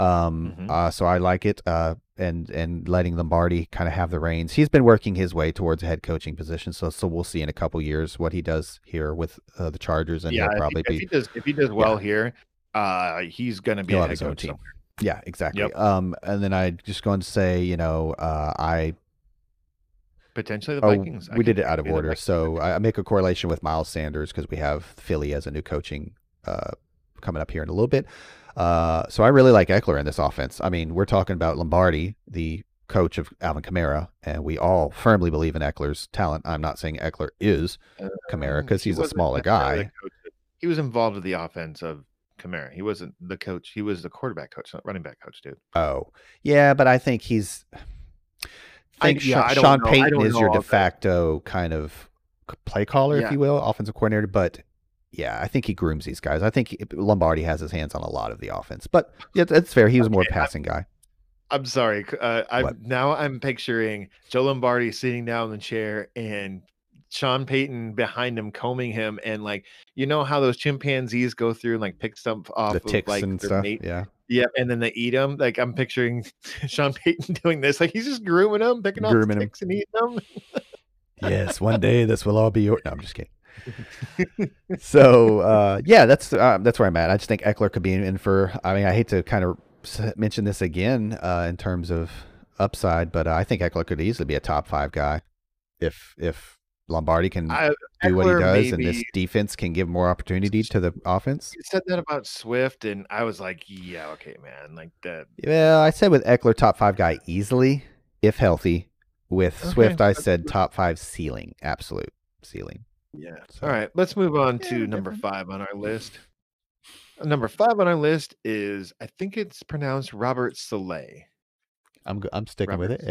Um, Mhm. uh, so I like it. Uh, and and letting Lombardi kind of have the reins. He's been working his way towards a head coaching position, so so we'll see in a couple years what he does here with uh, the Chargers, and yeah, he'll if he- probably if he, does if he does well here, uh, he's gonna be He'll a head his own coach team. somewhere. yeah, exactly. Yep. Um, and then I just going to say, you know, uh, I Potentially the oh, Vikings. I we did it out of order, so I I make a correlation with Miles Sanders because we have Philly as a new coaching uh, coming up here in a little bit. Uh, so I really like Ekeler in this offense. I mean, we're talking about Lombardi, the coach of Alvin Kamara, and we all firmly believe in Ekeler's talent. I'm not saying Ekeler is Kamara Um, because he he's a smaller guy. that- He was involved with the offense of Kamara. He wasn't the coach. He was the quarterback coach, not running back coach, dude. Oh, yeah, but I think he's. I I- think yeah, I Sean Payton is your de that. facto kind of play caller, if you will, offensive coordinator. But yeah, I think he grooms these guys. I think Lombardi has his hands on a lot of the offense. But yeah, that's fair. He was more Okay, I'm- passing guy. I'm sorry. Uh, I'm What? now I'm picturing Joe Lombardi sitting down in the chair and Sean Payton behind him, combing him, and like you know how those chimpanzees go through and like pick stuff off The of ticks like and their stuff. mate. Yeah, Yeah, and then they eat them. Like I'm picturing Sean Payton doing this. Like he's just grooming them, picking off Grooming the 'em. ticks and eating them. yes, one day this will all be your. No, I'm just kidding. So uh, yeah, that's uh, that's where I'm at. I just think Ekeler could be in for. I mean, I hate to kind of mention this again uh, in terms of upside, but I think Ekeler could easily be a top five guy if if Lombardi can I, do what he does, and this defense can give more opportunity to the offense. You said that about Swift, and I was like, yeah, okay, man. Like that. Yeah, I said with Ekeler, top five guy easily, if healthy. With Okay, Swift, I said top five ceiling, absolute ceiling. Yeah. So- All right, let's move on Yeah, to number different. five on our list. Uh, Number five on our list is I think it's pronounced Robert Saleh. I'm go- I'm sticking with Robert it.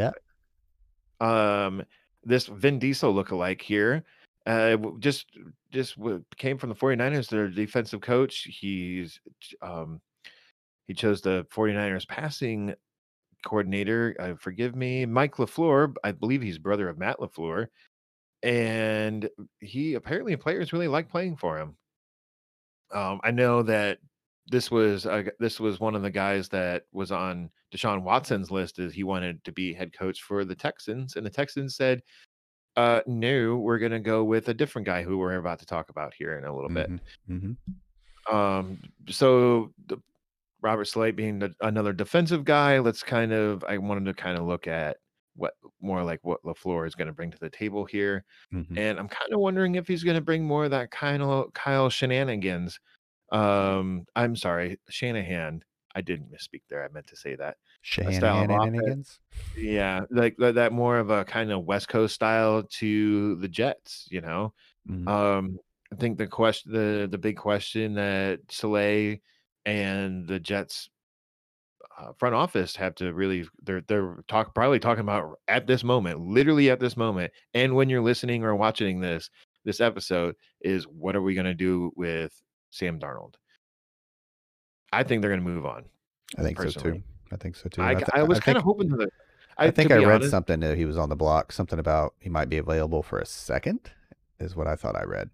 Yeah. Um, this Vin Diesel lookalike here, uh, just just came from the 49ers, their defensive coach. He's um, he chose the 49ers passing coordinator. Uh, forgive me, Mike LaFleur. I believe he's brother of Matt LaFleur, and he apparently players really like playing for him. Um, I know that this was uh, this was one of the guys that was on Deshaun Watson's list as he wanted to be head coach for the Texans, and the Texans said, uh, "No, we're going to go with a different guy who we're about to talk about here in a little bit." hmm Um, so the, Robert Saleh being the, another defensive guy, let's kind of I wanted to kind of look at what more like what LaFleur is going to bring to the table here, hmm and I'm kind of wondering if he's going to bring more of that kind of Kyle shenanigans. Um, I'm sorry, Shanahan. I didn't misspeak there. I meant to say that. Shenanigans. Yeah, like that, more of a kind of West Coast style to the Jets. You know, Mhm. um, I think the question, the the big question that Saleh and the Jets uh, front office have to really they're they're talk probably talking about at this moment, literally at this moment, and when you're listening or watching this this episode is what are we going to do with Sam Darnold? I think they're going to move on. I think so too. I think so too. I, th- I was kind of hoping that. I think I read honest, something that he was on the block. Something about he might be available for a second. Is what I thought I read.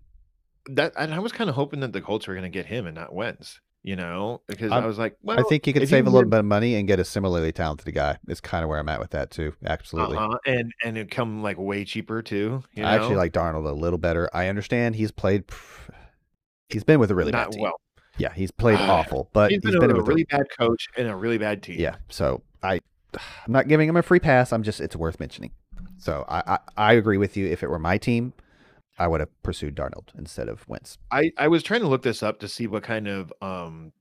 that, and I was kind of hoping that the Colts were going to get him and not Wentz. You know, because I'm- I was like, well, I think you could save a little bit of money and get a similarly talented guy. Is kind of where I'm at with that too. Absolutely. uh-huh, and and it come like way cheaper too. You know? I actually like Darnold a little better. I understand he's played. He's been with a really not bad team. well. Yeah, he's played Uh, awful, but he's been, been with a- really bad coach and a really bad team. Yeah, so I, I'm not giving him a free pass. I'm just it's worth mentioning. So I, I, I agree with you. If it were my team, I would have pursued Darnold instead of Wentz. I I was trying to look this up to see what kind of um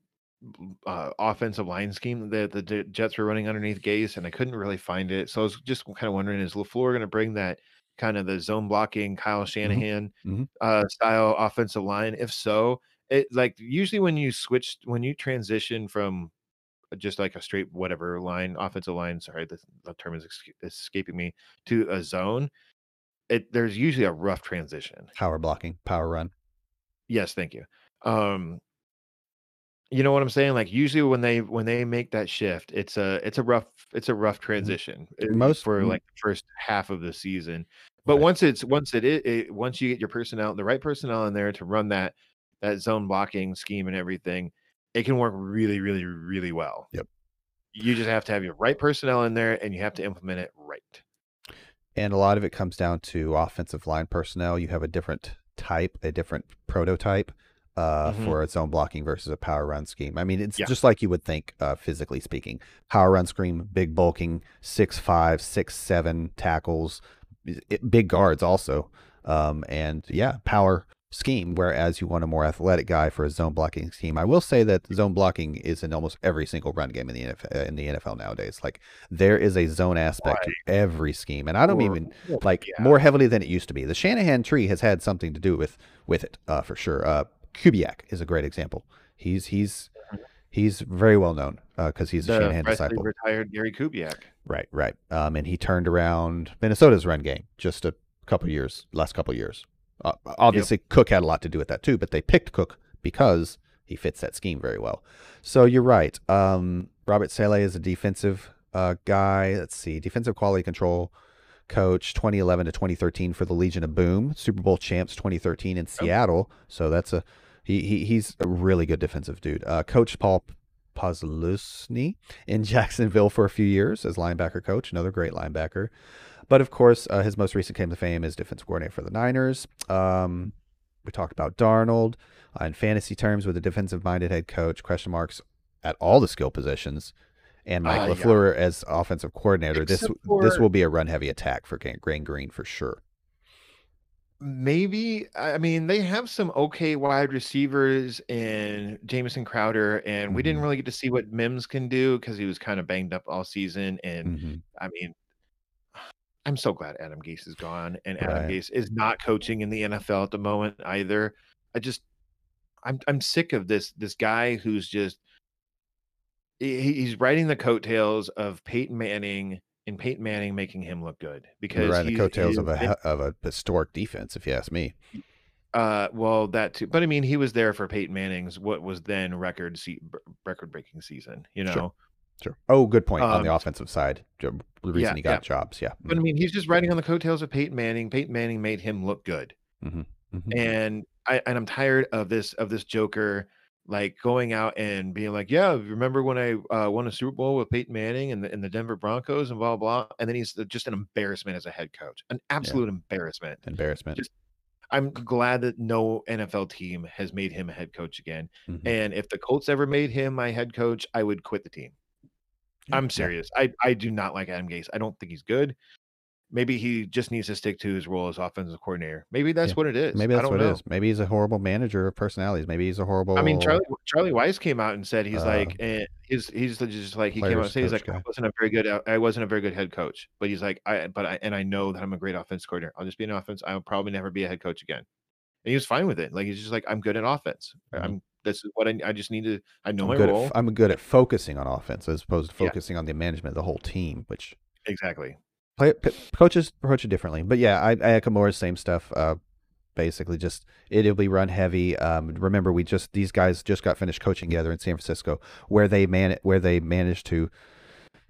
uh, offensive line scheme that the Jets were running underneath Gase, and I couldn't really find it. So I was just kind of wondering: Is LaFleur going to bring that kind of the zone blocking Kyle Shanahan mhm. uh, style offensive line? If so, it like usually when you switch when you transition from just like a straight whatever line offensive line sorry the, the term is escaping me to a zone it there's usually a rough transition Power blocking, power run. Yes, thank you. Um, you know what I'm saying? Like usually when they when they make that shift, it's a it's a rough it's a rough transition uh, Mm-hmm. Most- for like the first half of the season. But Right. once it's once it, it, it once you get your personnel the right personnel in there to run that that zone blocking scheme and everything, it can work really really really well. Yep. You just have to have your right personnel in there and you have to implement it right. And a lot of it comes down to offensive line personnel. You have a different type, a different prototype uh, Mhm. for a zone blocking versus a power run scheme. I mean, it's Yeah. just like you would think, uh, physically speaking. Power run scheme, big bulking, six five, six seven tackles, it, big guards also, um, and yeah, power scheme. Whereas you want a more athletic guy for a zone blocking scheme. I will say that zone blocking is in almost every single run game in the NFL, in the NFL nowadays. Like there is a zone aspect to every scheme, and I don't Or- even like yeah. more heavily than it used to be. The Shanahan tree has had something to do with with it uh, for sure. Uh, Kubiak is a great example. He's he's he's very well known because he's a Mm-hmm. Shanahan disciple. retired Gary Kubiak. Right, right. Um, and he turned around Minnesota's run game just a couple years, last couple years. Uh, obviously, Cook had a lot to do with that too, but they picked Cook because he fits that scheme very well. So you're right. Um, Robert Saleh is a defensive uh, guy. Let's see, defensive quality control coach 2011 to 2013 for the Legion of Boom, Super Bowl champs 2013 in Seattle. So that's a he, he he's a really good defensive dude. Uh, coach Paul Posluszny in Jacksonville for a few years as linebacker coach, another great linebacker. But of course, uh, his most recent claim to fame is defensive coordinator for the Niners. Um, we talked about Darnold uh, in fantasy terms with a defensive-minded head coach. Question marks at all the skill positions, and Mike Uh, yeah. As offensive coordinator. this Except this for- will be a run-heavy attack for Green Green for sure. Maybe I mean they have some okay wide receivers in Jamison Crowder, and we didn't Mhm. really get to see what Mims can do because he was kind of banged up all season. And Mhm. I mean, I'm so glad Adam Gase is gone, and Adam Right. Gase is not coaching in the NFL at the moment either. I just, I'm I'm sick of this this guy who's just he- he's riding the coattails of Peyton Manning and Peyton Manning making him look good because Right, the coattails of a of a historic defense, if you ask me. Uh, well, that too. But I mean, he was there for Peyton Manning's what was then record se- record breaking season. You know, Sure. Sure. Oh, good point on the Um, offensive side. The reason yeah, he got yeah. jobs, yeah. but I mean, he's just riding on the coattails of Peyton Manning. Peyton Manning made him look good, Mhm. and I and I'm tired of this of this Joker like going out and being like, yeah, remember when I uh, won a Super Bowl with Peyton Manning and the, and the Denver Broncos and blah blah, and then he's just an embarrassment as a head coach, an absolute embarrassment. Embarrassment. Just- I'm glad that no NFL team has made him a head coach again. Mhm. And if the Colts ever made him my head coach, I would quit the team. Yeah, I'm yeah. serious. I, I do not like Adam Gase. I don't think he's good. Maybe he just needs to stick to his role as offensive coordinator. Maybe that's Yeah. what it is. Maybe that's what know. it is. Maybe he's a horrible manager of personalities. Maybe he's a horrible. I mean, Charlie Charlie Weis came out and said he's Uh, like, and he's he's just like he came out and said he's like, I wasn't a very good, uh, I wasn't a very good head coach, but he's like, I, but I, and I know that I'm a great offense coordinator. I'll just be an offense. I'll probably never be a head coach again. And he was fine with it. Like he's just like, I'm good at offense. Mhm. I'm This is what I, I just need to. I know I'm my good. role. At, I'm good at focusing on offense as opposed to Yeah. focusing on the management of the whole team, which exactly. Play, p- coaches approach it differently. But yeah, I, I echo Moore's same stuff. Uh, basically, just it'll be run heavy. Um, remember, we just these guys just got finished coaching together in San Francisco, where they man where they managed to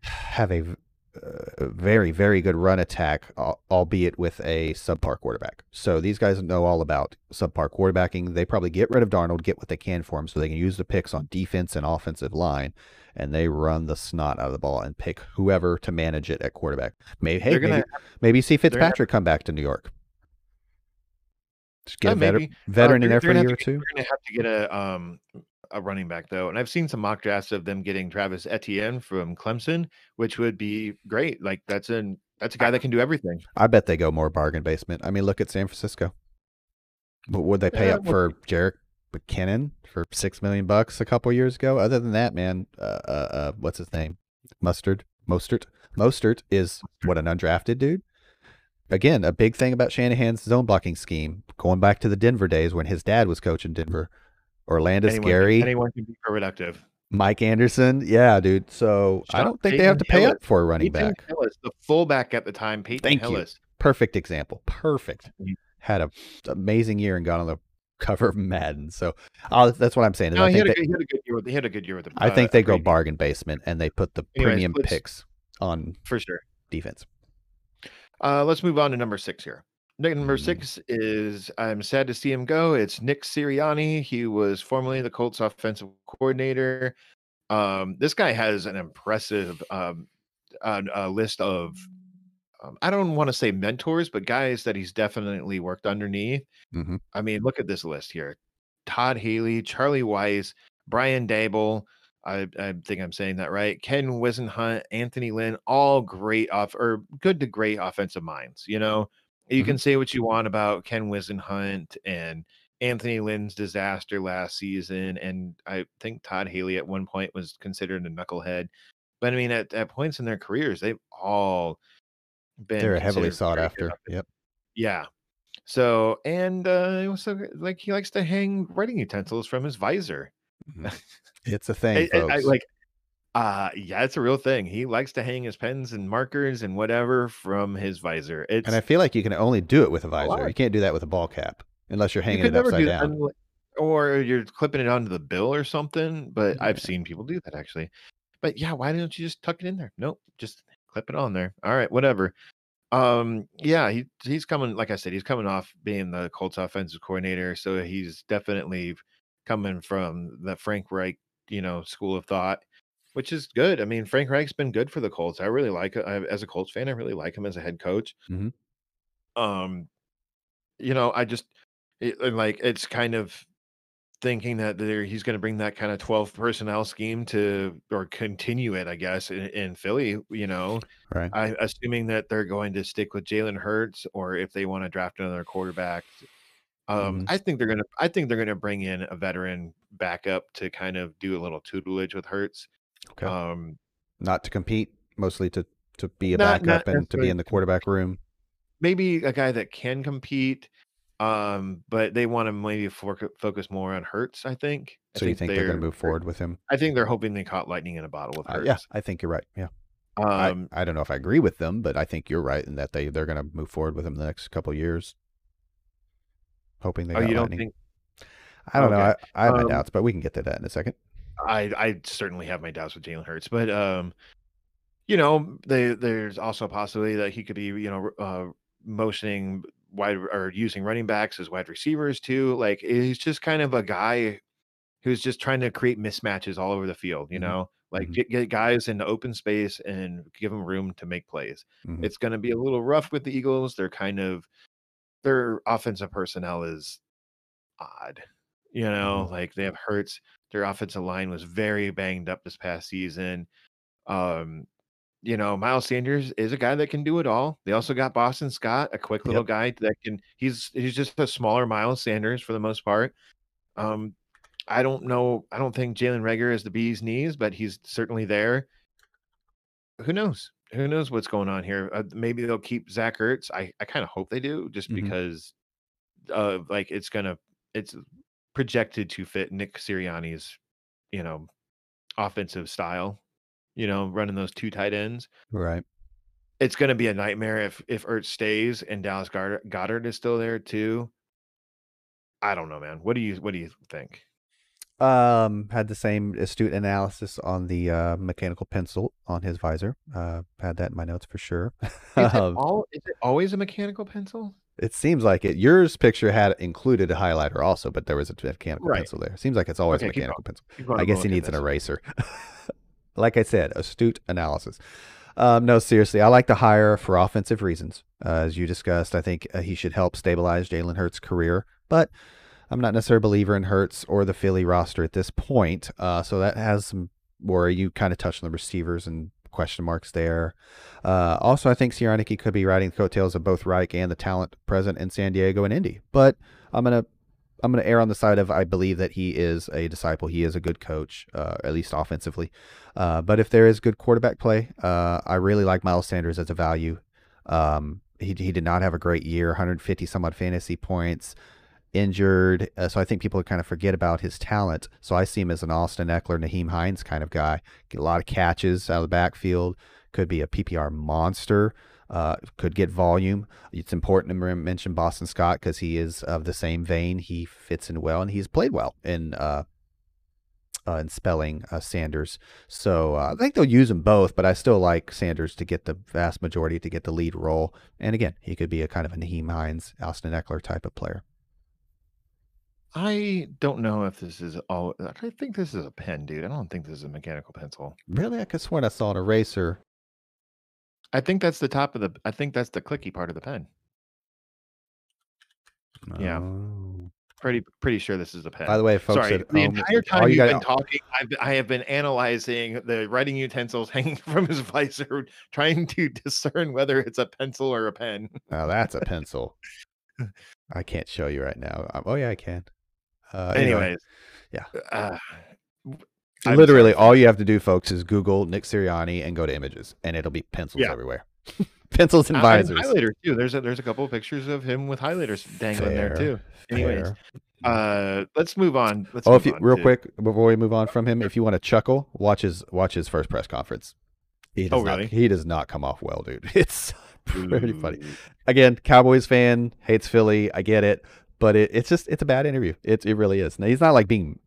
have a uh, very very good run attack, albeit with a subpar quarterback. So these guys know all about subpar quarterbacking. They probably get rid of Darnold, get what they can for him, so they can use the picks on defense and offensive line, and they run the snot out of the ball and pick whoever to manage it at quarterback. Maybe hey, gonna maybe, maybe see gonna Fitzpatrick come back to New York. Just get Uh, a veter- maybe. veteran Uh, in there for a gonna year or two. going to have to get a um a running back though, and I've seen some mock drafts of them getting Travis Etienne from Clemson, which would be great. Like that's an that's a guy that can do everything. I bet they go more bargain basement. I mean, look at San Francisco. What would they pay Yeah, up for Jerick McKinnon for six million bucks a couple years ago? Other than that, man, uh, uh, uh what's his name? Mustard, Mostert, Mostert is what an undrafted dude. Again, a big thing about Shanahan's zone blocking scheme, going back to the Denver days when his dad was coaching Denver. Orlando Anyone, Scary, anyone can be productive. Mike Anderson, yeah, dude. So I don't think they have to pay Hillis. up for a running Peyton back. Hillis, the fullback at the time, Peyton Thank you. Perfect example. Perfect. Had a amazing year and got on the cover of Madden. So uh, that's what I'm saying. No, I he think they, good, he had a good year with he had a good year with the. I uh, think they go bargain basement and they put the Anyways, premium picks on for sure. defense. Uh, let's move on to number six here. Nick number Mhm. six is I'm sad to see him go. It's Nick Sirianni. He was formerly the Colts offensive coordinator. Um, this guy has an impressive um, uh, uh, list of um, I don't want to say mentors, but guys that he's definitely worked underneath. Mhm. I mean, look at this list here: Todd Haley, Charlie Weis, Brian Daboll. I, I think I'm saying that right. Ken Whisenhunt, Anthony Lynn, all great off or good to great offensive minds. You know, you Mhm. can say what you want about Ken Whisenhunt and Anthony Lynn's disaster last season, and I think Todd Haley at one point was considered a knucklehead. But I mean, at, at points in their careers, they've all been They're heavily sought after. Yep. yeah. So and uh it was so like he likes to hang writing utensils from his visor. Mhm. It's a thing, I, I- I, like uh yeah, it's a real thing. He likes to hang his pens and markers and whatever from his visor. It's and I feel like you can only do it with a visor. You can't do that with a ball cap unless you're hanging could it upside do down. or you're clipping it onto the bill or something. But I've seen people do that actually. But yeah, why don't you just tuck it in there? Nope, just clip it on there. All right, whatever. Um, yeah, he he's coming, like I said, he's coming off being the Colts offensive coordinator, so he's definitely coming from the Frank Reich, you know, school of thought, which is good. I mean, Frank Reich's been good for the Colts. I really like. I, as a Colts fan, I really like him as a head coach. Mhm. Um, you know, I just it, and, like it's kind of thinking that there he's going to bring that kind of 12 personnel scheme to or continue it, I guess, in, in Philly, you know. Right. I assuming that they're going to stick with Jalen Hurts or if they want to draft another quarterback. Um, Mhm. I think they're gonna I think they're gonna bring in a veteran backup to kind of do a little tutelage with Hurts. Okay. Um Not to compete, mostly to to be a Not- backup not and to be in the quarterback room. maybe a guy that can compete. Um, but they want to maybe foc- focus more on Hurts. I think. I So you think they're going to move forward with him? I think they're hoping they caught lightning in a bottle with Uh, Hurts. yeah, I think you're right. Yeah. I, Um, I don't know if I agree with them, but I think you're right in that they they're going to move forward with him the next couple of years. Hoping they oh, got you don't lightning. think I don't know. I. I have my Um, doubts, but we can get to that in a second. I I certainly have my doubts with Jalen Hurts, but um, you know, they there's also a possibility that he could be, you know, uh, motioning wide or using running backs as wide receivers too. Like he's just kind of a guy who's just trying to create mismatches all over the field. You Mhm. know, like Mhm. get, get guys into open space and give them room to make plays. Mhm. It's going to be a little rough with the Eagles. They're kind of their offensive personnel is odd. You know, Mhm. like they have Hurts. Their offensive line was very banged up this past season. Um, you know, Miles Sanders is a guy that can do it all. They also got Boston Scott, a quick little Yep. guy that can. He's he's just a smaller Miles Sanders for the most part. Um, I don't know. I don't think Jalen Reagor is the bee's knees, but he's certainly there. Who knows? Who knows what's going on here? Uh, maybe they'll keep Zach Ertz. I I kind of hope they do, just Mhm. because, uh, like it's gonna it's projected to fit Nick Sirianni's, you know, offensive style. You know, running those two tight ends. Right. It's going to be a nightmare if if Ertz stays and Dallas Goedert, is still there too. I don't know, man. What do you what do you think? Um, had the same astute analysis on the uh, mechanical pencil on his visor. Uh, had that in my notes for sure. Is it um, all is it always a mechanical pencil? It seems like it. Yours picture had included a highlighter also, but there was a mechanical Right. pencil there. Seems like it's always Okay, a mechanical pencil. I guess he needs an eraser. like I said, astute analysis. Um, no, seriously, I like to hire for offensive reasons. Uh, as you discussed, I think uh, he should help stabilize Jalen Hurts' career, but I'm not necessarily a believer in Hurts or the Philly roster at this point. Uh, so that has some worry. You kind of touched on the receivers and question marks there. Uh, also, I think Sierraniki could be riding the coattails of both Reich and the talent present in San Diego and Indy. But I'm gonna I'm gonna err on the side of I believe that he is a disciple. He is a good coach, uh, at least offensively. Uh, but if there is good quarterback play, uh, I really like Miles Sanders as a value. Um, he he did not have a great year, 150 some odd fantasy points, injured. Uh, so I think people kind of forget about his talent. So I see him as an Austin Ekeler, Nyheim Hines kind of guy. Get a lot of catches out of the backfield. Could be a PPR monster. Uh, could get volume. It's important to mention Boston Scott because he is of the same vein. He fits in well and he's played well in uh, uh, in spelling uh, Sanders. So uh, I think they'll use them both, but I still like Sanders to get the vast majority to get the lead role. And again, he could be a kind of a Nyheim Hines, Austin Ekeler type of player. I don't know if this is all. I think this is a pen, dude. I don't think this is a mechanical pencil. Really, I could swear I saw an eraser. I think that's the top of the. I think that's the clicky part of the pen. Yeah. Oh. Pretty pretty sure this is a pen. By the way, folks, Sorry, at the home, entire time you you've got- been talking, I've, I have been analyzing the writing utensils hanging from his visor, trying to discern whether it's a pencil or a pen. Oh, that's a pencil. I can't show you right now. Um, oh yeah, I can. Uh, anyway, Anyways, yeah. Uh, literally sorry. all you have to do, folks, is Google Nick Sirianni and go to images, and it'll be pencils Yeah. everywhere. pencils and I- and visors. highlighters too. There's a there's a couple of pictures of him with highlighters dangling there too. Anyways, fair. Uh, let's move on. Let's oh, move if you real to- quick before we move on from him, if you want to chuckle, watch his watch his first press conference. He does Oh, not, really? he does not come off well, dude. It's pretty funny. Again, Cowboys fan hates Philly. I get it, but it, it's just it's a bad interview. It it really is. Now, he's not like being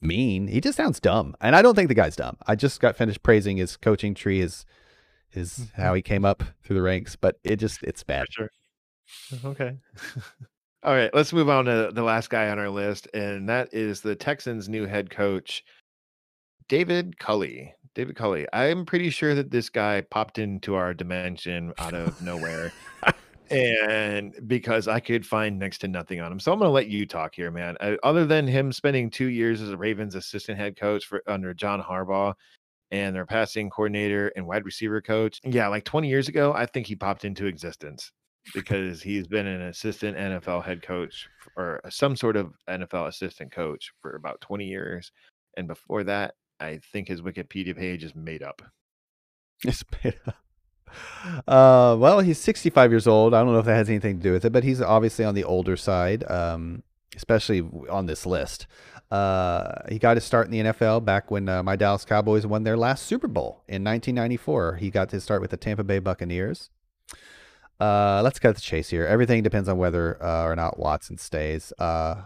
mean. He just sounds dumb, and I don't think the guy's dumb. I just got finished praising his coaching tree, his his how mm-hmm. he came up through the ranks, but it just it's bad. Sure. Oh, okay. All right, let's move on to the last guy on our list, and that is the Texans' new head coach, David Culley. David Culley. I'm pretty sure that this guy popped into our dimension out of nowhere. and because I could find next to nothing on him. So I'm going to let you talk here, man. Uh, other than him spending two years as a Ravens assistant head coach for under John Harbaugh and their passing coordinator and wide receiver coach. Yeah, like 20 years ago, I think he popped into existence because he's been an assistant NFL head coach or some sort of NFL assistant coach for about 20 years. And before that, I think his Wikipedia page is made up. It's made up. Uh, well, he's 65 years old. I don't know if that has anything to do with it, but he's obviously on the older side, um, especially on this list. Uh, he got his start in the NFL back when uh, my Dallas Cowboys won their last Super Bowl in 1994. He got his start with the Tampa Bay Buccaneers. Uh, let's cut the chase here. Everything depends on whether uh, or not Watson stays. Uh,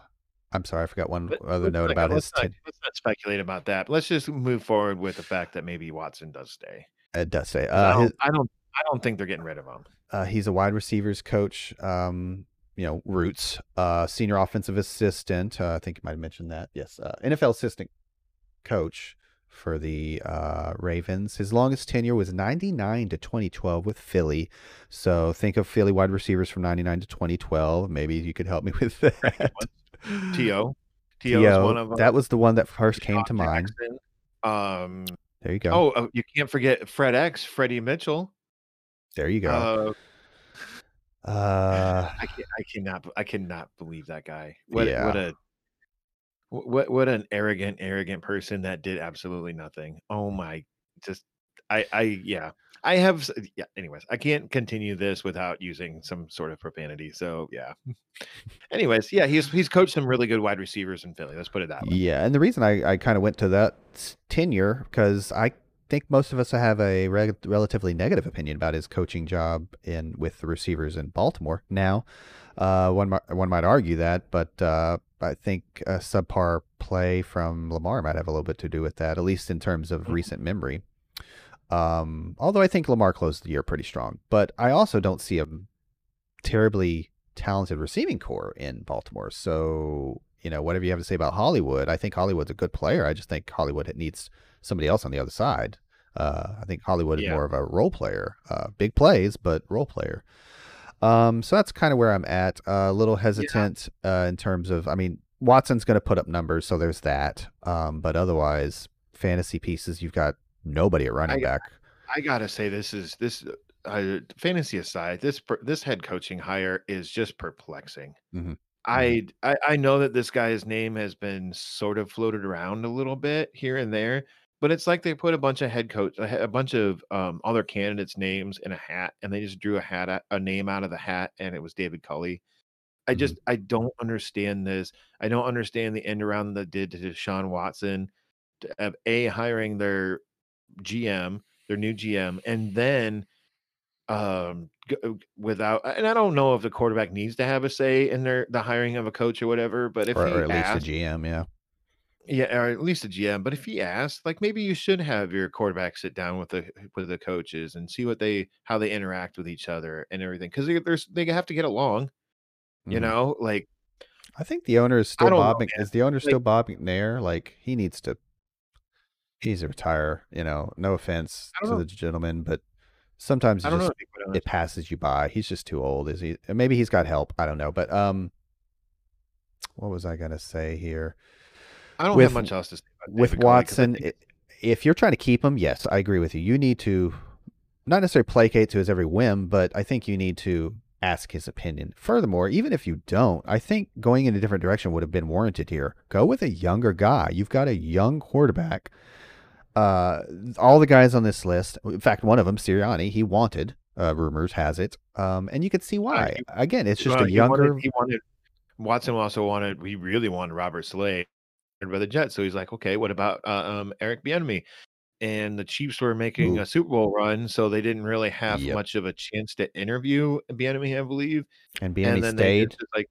I'm sorry, I forgot one Let- other note not- about his. let's not, ten- let's not speculate about that. Let's just move forward with the fact that maybe Watson does stay. it does say 'Cause I, uh, don't, his, I don't. I don't think they're getting rid of him. Uh, he's a wide receivers coach. Um, you know, roots. Uh, senior offensive assistant. Uh, I think you might have mentioned that. Yes, uh, NFL assistant coach for the uh, Ravens. His longest tenure was 99 to 2012 with Philly. So think of Philly wide receivers from 99 to 2012. Maybe you could help me with that. To. To is one of them. that was the one that first came to mind. Um. There you go. Oh, uh, you can't forget Fred X, Freddie Mitchell. There you go. Uh, Uh, I can I cannot I cannot believe that guy. What Yeah. what a what what an arrogant arrogant person that did absolutely nothing. Oh my, just I, I, yeah, I have. Yeah. Anyways, I can't continue this without using some sort of profanity. So yeah. anyways, yeah, he's he's coached some really good wide receivers in Philly. Let's put it that way. Yeah, and the reason I I kind of went to that tenure because I think most of us have a re- relatively negative opinion about his coaching job in with the receivers in Baltimore. Now, uh, one might, one might argue that, but uh, I think a subpar play from Lamar might have a little bit to do with that, at least in terms of mm-hmm. recent memory. Um, although I think Lamar closed the year pretty strong, but I also don't see a terribly talented receiving core in Baltimore. So you know, whatever you have to say about Hollywood, I think Hollywood's a good player. I just think Hollywood needs somebody else on the other side. Uh, I think Hollywood yeah. is more of a role player, uh, big plays, but role player. Um, so that's kind of where I'm at. Uh, a little hesitant yeah. uh, in terms of, I mean, Watson's going to put up numbers, so there's that. Um, but otherwise, fantasy pieces, you've got nobody at running I, back. I gotta say, this is this uh, fantasy aside, this this head coaching hire is just perplexing. Mm-hmm. I, mm-hmm. I I know that this guy's name has been sort of floated around a little bit here and there, but it's like they put a bunch of head coach, a, bunch of um, other candidates' names in a hat, and they just drew a hat, a name out of the hat, and it was David Culley. I mm-hmm. just I don't understand this. I don't understand the end around that did to Deshaun Watson, of a hiring their GM, their new GM, and then um uh, without and I don't know if the quarterback needs to have a say in their the hiring of a coach or whatever, but if or, or at asked, least a GM, yeah. Yeah, or at least a GM. But if he asks, like maybe you should have your quarterback sit down with the with the coaches and see what they how they interact with each other and everything because they, there's they have to get along. You mm-hmm. know, like I think the owner is still Bob. Know, is the owner like, still Bob McNair? Like he needs to. He needs to retire. You know, no offense to know. the gentleman, but sometimes it, just, it passes you by. He's just too old. Is he? Maybe he's got help. I don't know. But um, what was I gonna say here? I don't with, have much else to say with Watson. Think... If you're trying to keep him, yes, I agree with you. You need to not necessarily placate to his every whim, but I think you need to ask his opinion. Furthermore, even if you don't, I think going in a different direction would have been warranted here. Go with a younger guy. You've got a young quarterback. Uh, all the guys on this list, in fact, one of them, Sirianni, he wanted. Uh, rumors has it, um, and you could see why. Uh, Again, it's just well, a younger. He wanted, he wanted, Watson also wanted. He really wanted Robert Saleh by the Jets. So he's like, okay, what about uh, um, Eric Bieniemy? And the Chiefs were making Ooh. a Super Bowl run, so they didn't really have yep. much of a chance to interview Bieniemy, I believe. And Bieniemy stayed. like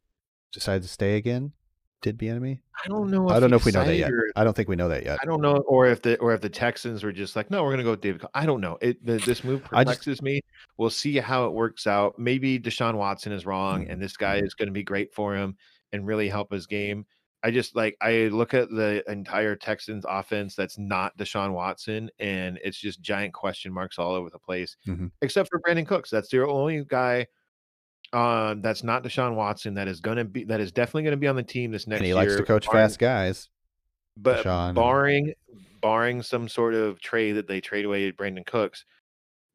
decided to stay again. Did Bieniemy? I don't know. I don't know if we know that yet. Or, I don't think we know that yet. I don't know, or if the or if the Texans were just like, no, we're going to go with David. I don't know. It the, this move perplexes just, me. We'll see how it works out. Maybe Deshaun Watson is wrong, mm-hmm. and this guy is going to be great for him and really help his game. I just like I look at the entire Texans offense that's not Deshaun Watson, and it's just giant question marks all over the place, mm-hmm. except for Brandin Cooks. That's the only guy uh, that's not Deshaun Watson that is gonna be that is definitely gonna be on the team this next and he year. likes to coach barring, fast guys. But Deshaun barring barring some sort of trade that they trade away Brandin Cooks,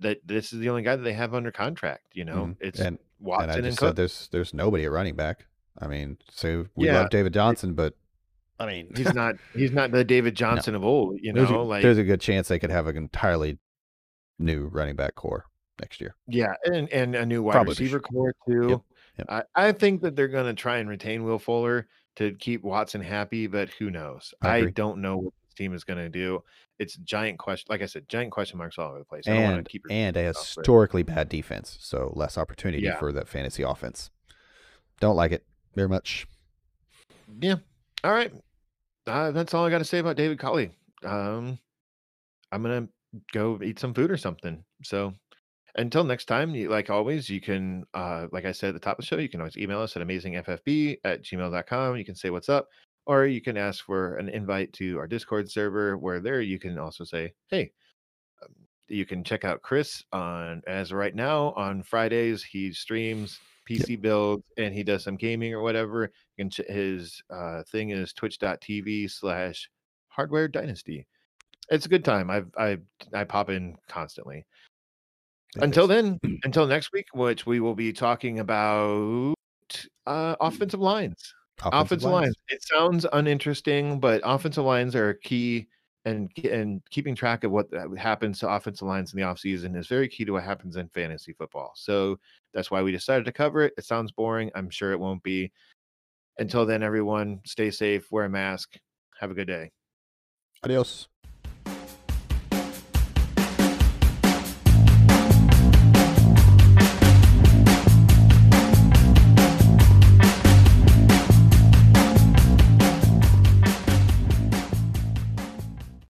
that this is the only guy that they have under contract. You know, mm-hmm. it's and, Watson and, I just and Cook. There's there's nobody at running back. I mean, so we yeah. love David Johnson, but I mean, he's not he's not the David Johnson no. of old. You know, there's a, like there's a good chance they could have an entirely new running back core next year. Yeah, and and a new wide Probably receiver core too. Yep. Yep. I, I think that they're going to try and retain Will Fuller to keep Watson happy, but who knows? I, I don't know what this team is going to do. It's giant question. Like I said, giant question marks all over the place. and and a historically bad defense, so less opportunity yeah. for that fantasy offense. Don't like it very much. Yeah. All right. Uh, that's all I got to say about David Culley. Um, I'm gonna go eat some food or something. So until next time, you, like always, you can, uh, like I said at the top of the show, you can always email us at amazingffb at gmail.com. You can say what's up, or you can ask for an invite to our Discord server, where there you can also say, hey, um, you can check out Chris on as right now on Fridays. He streams PC yep. builds and he does some gaming or whatever. And his uh, thing is twitch.tv slash hardware dynasty. It's a good time. I've I I pop in constantly. Until then, until next week, which we will be talking about uh, offensive lines. Offensive, offensive lines. lines. It sounds uninteresting, but offensive lines are a key and and keeping track of what uh, happens to offensive lines in the offseason is very key to what happens in fantasy football. So that's why we decided to cover it. It sounds boring. I'm sure it won't be. Until then, everyone, stay safe, wear a mask. Have a good day. Adios.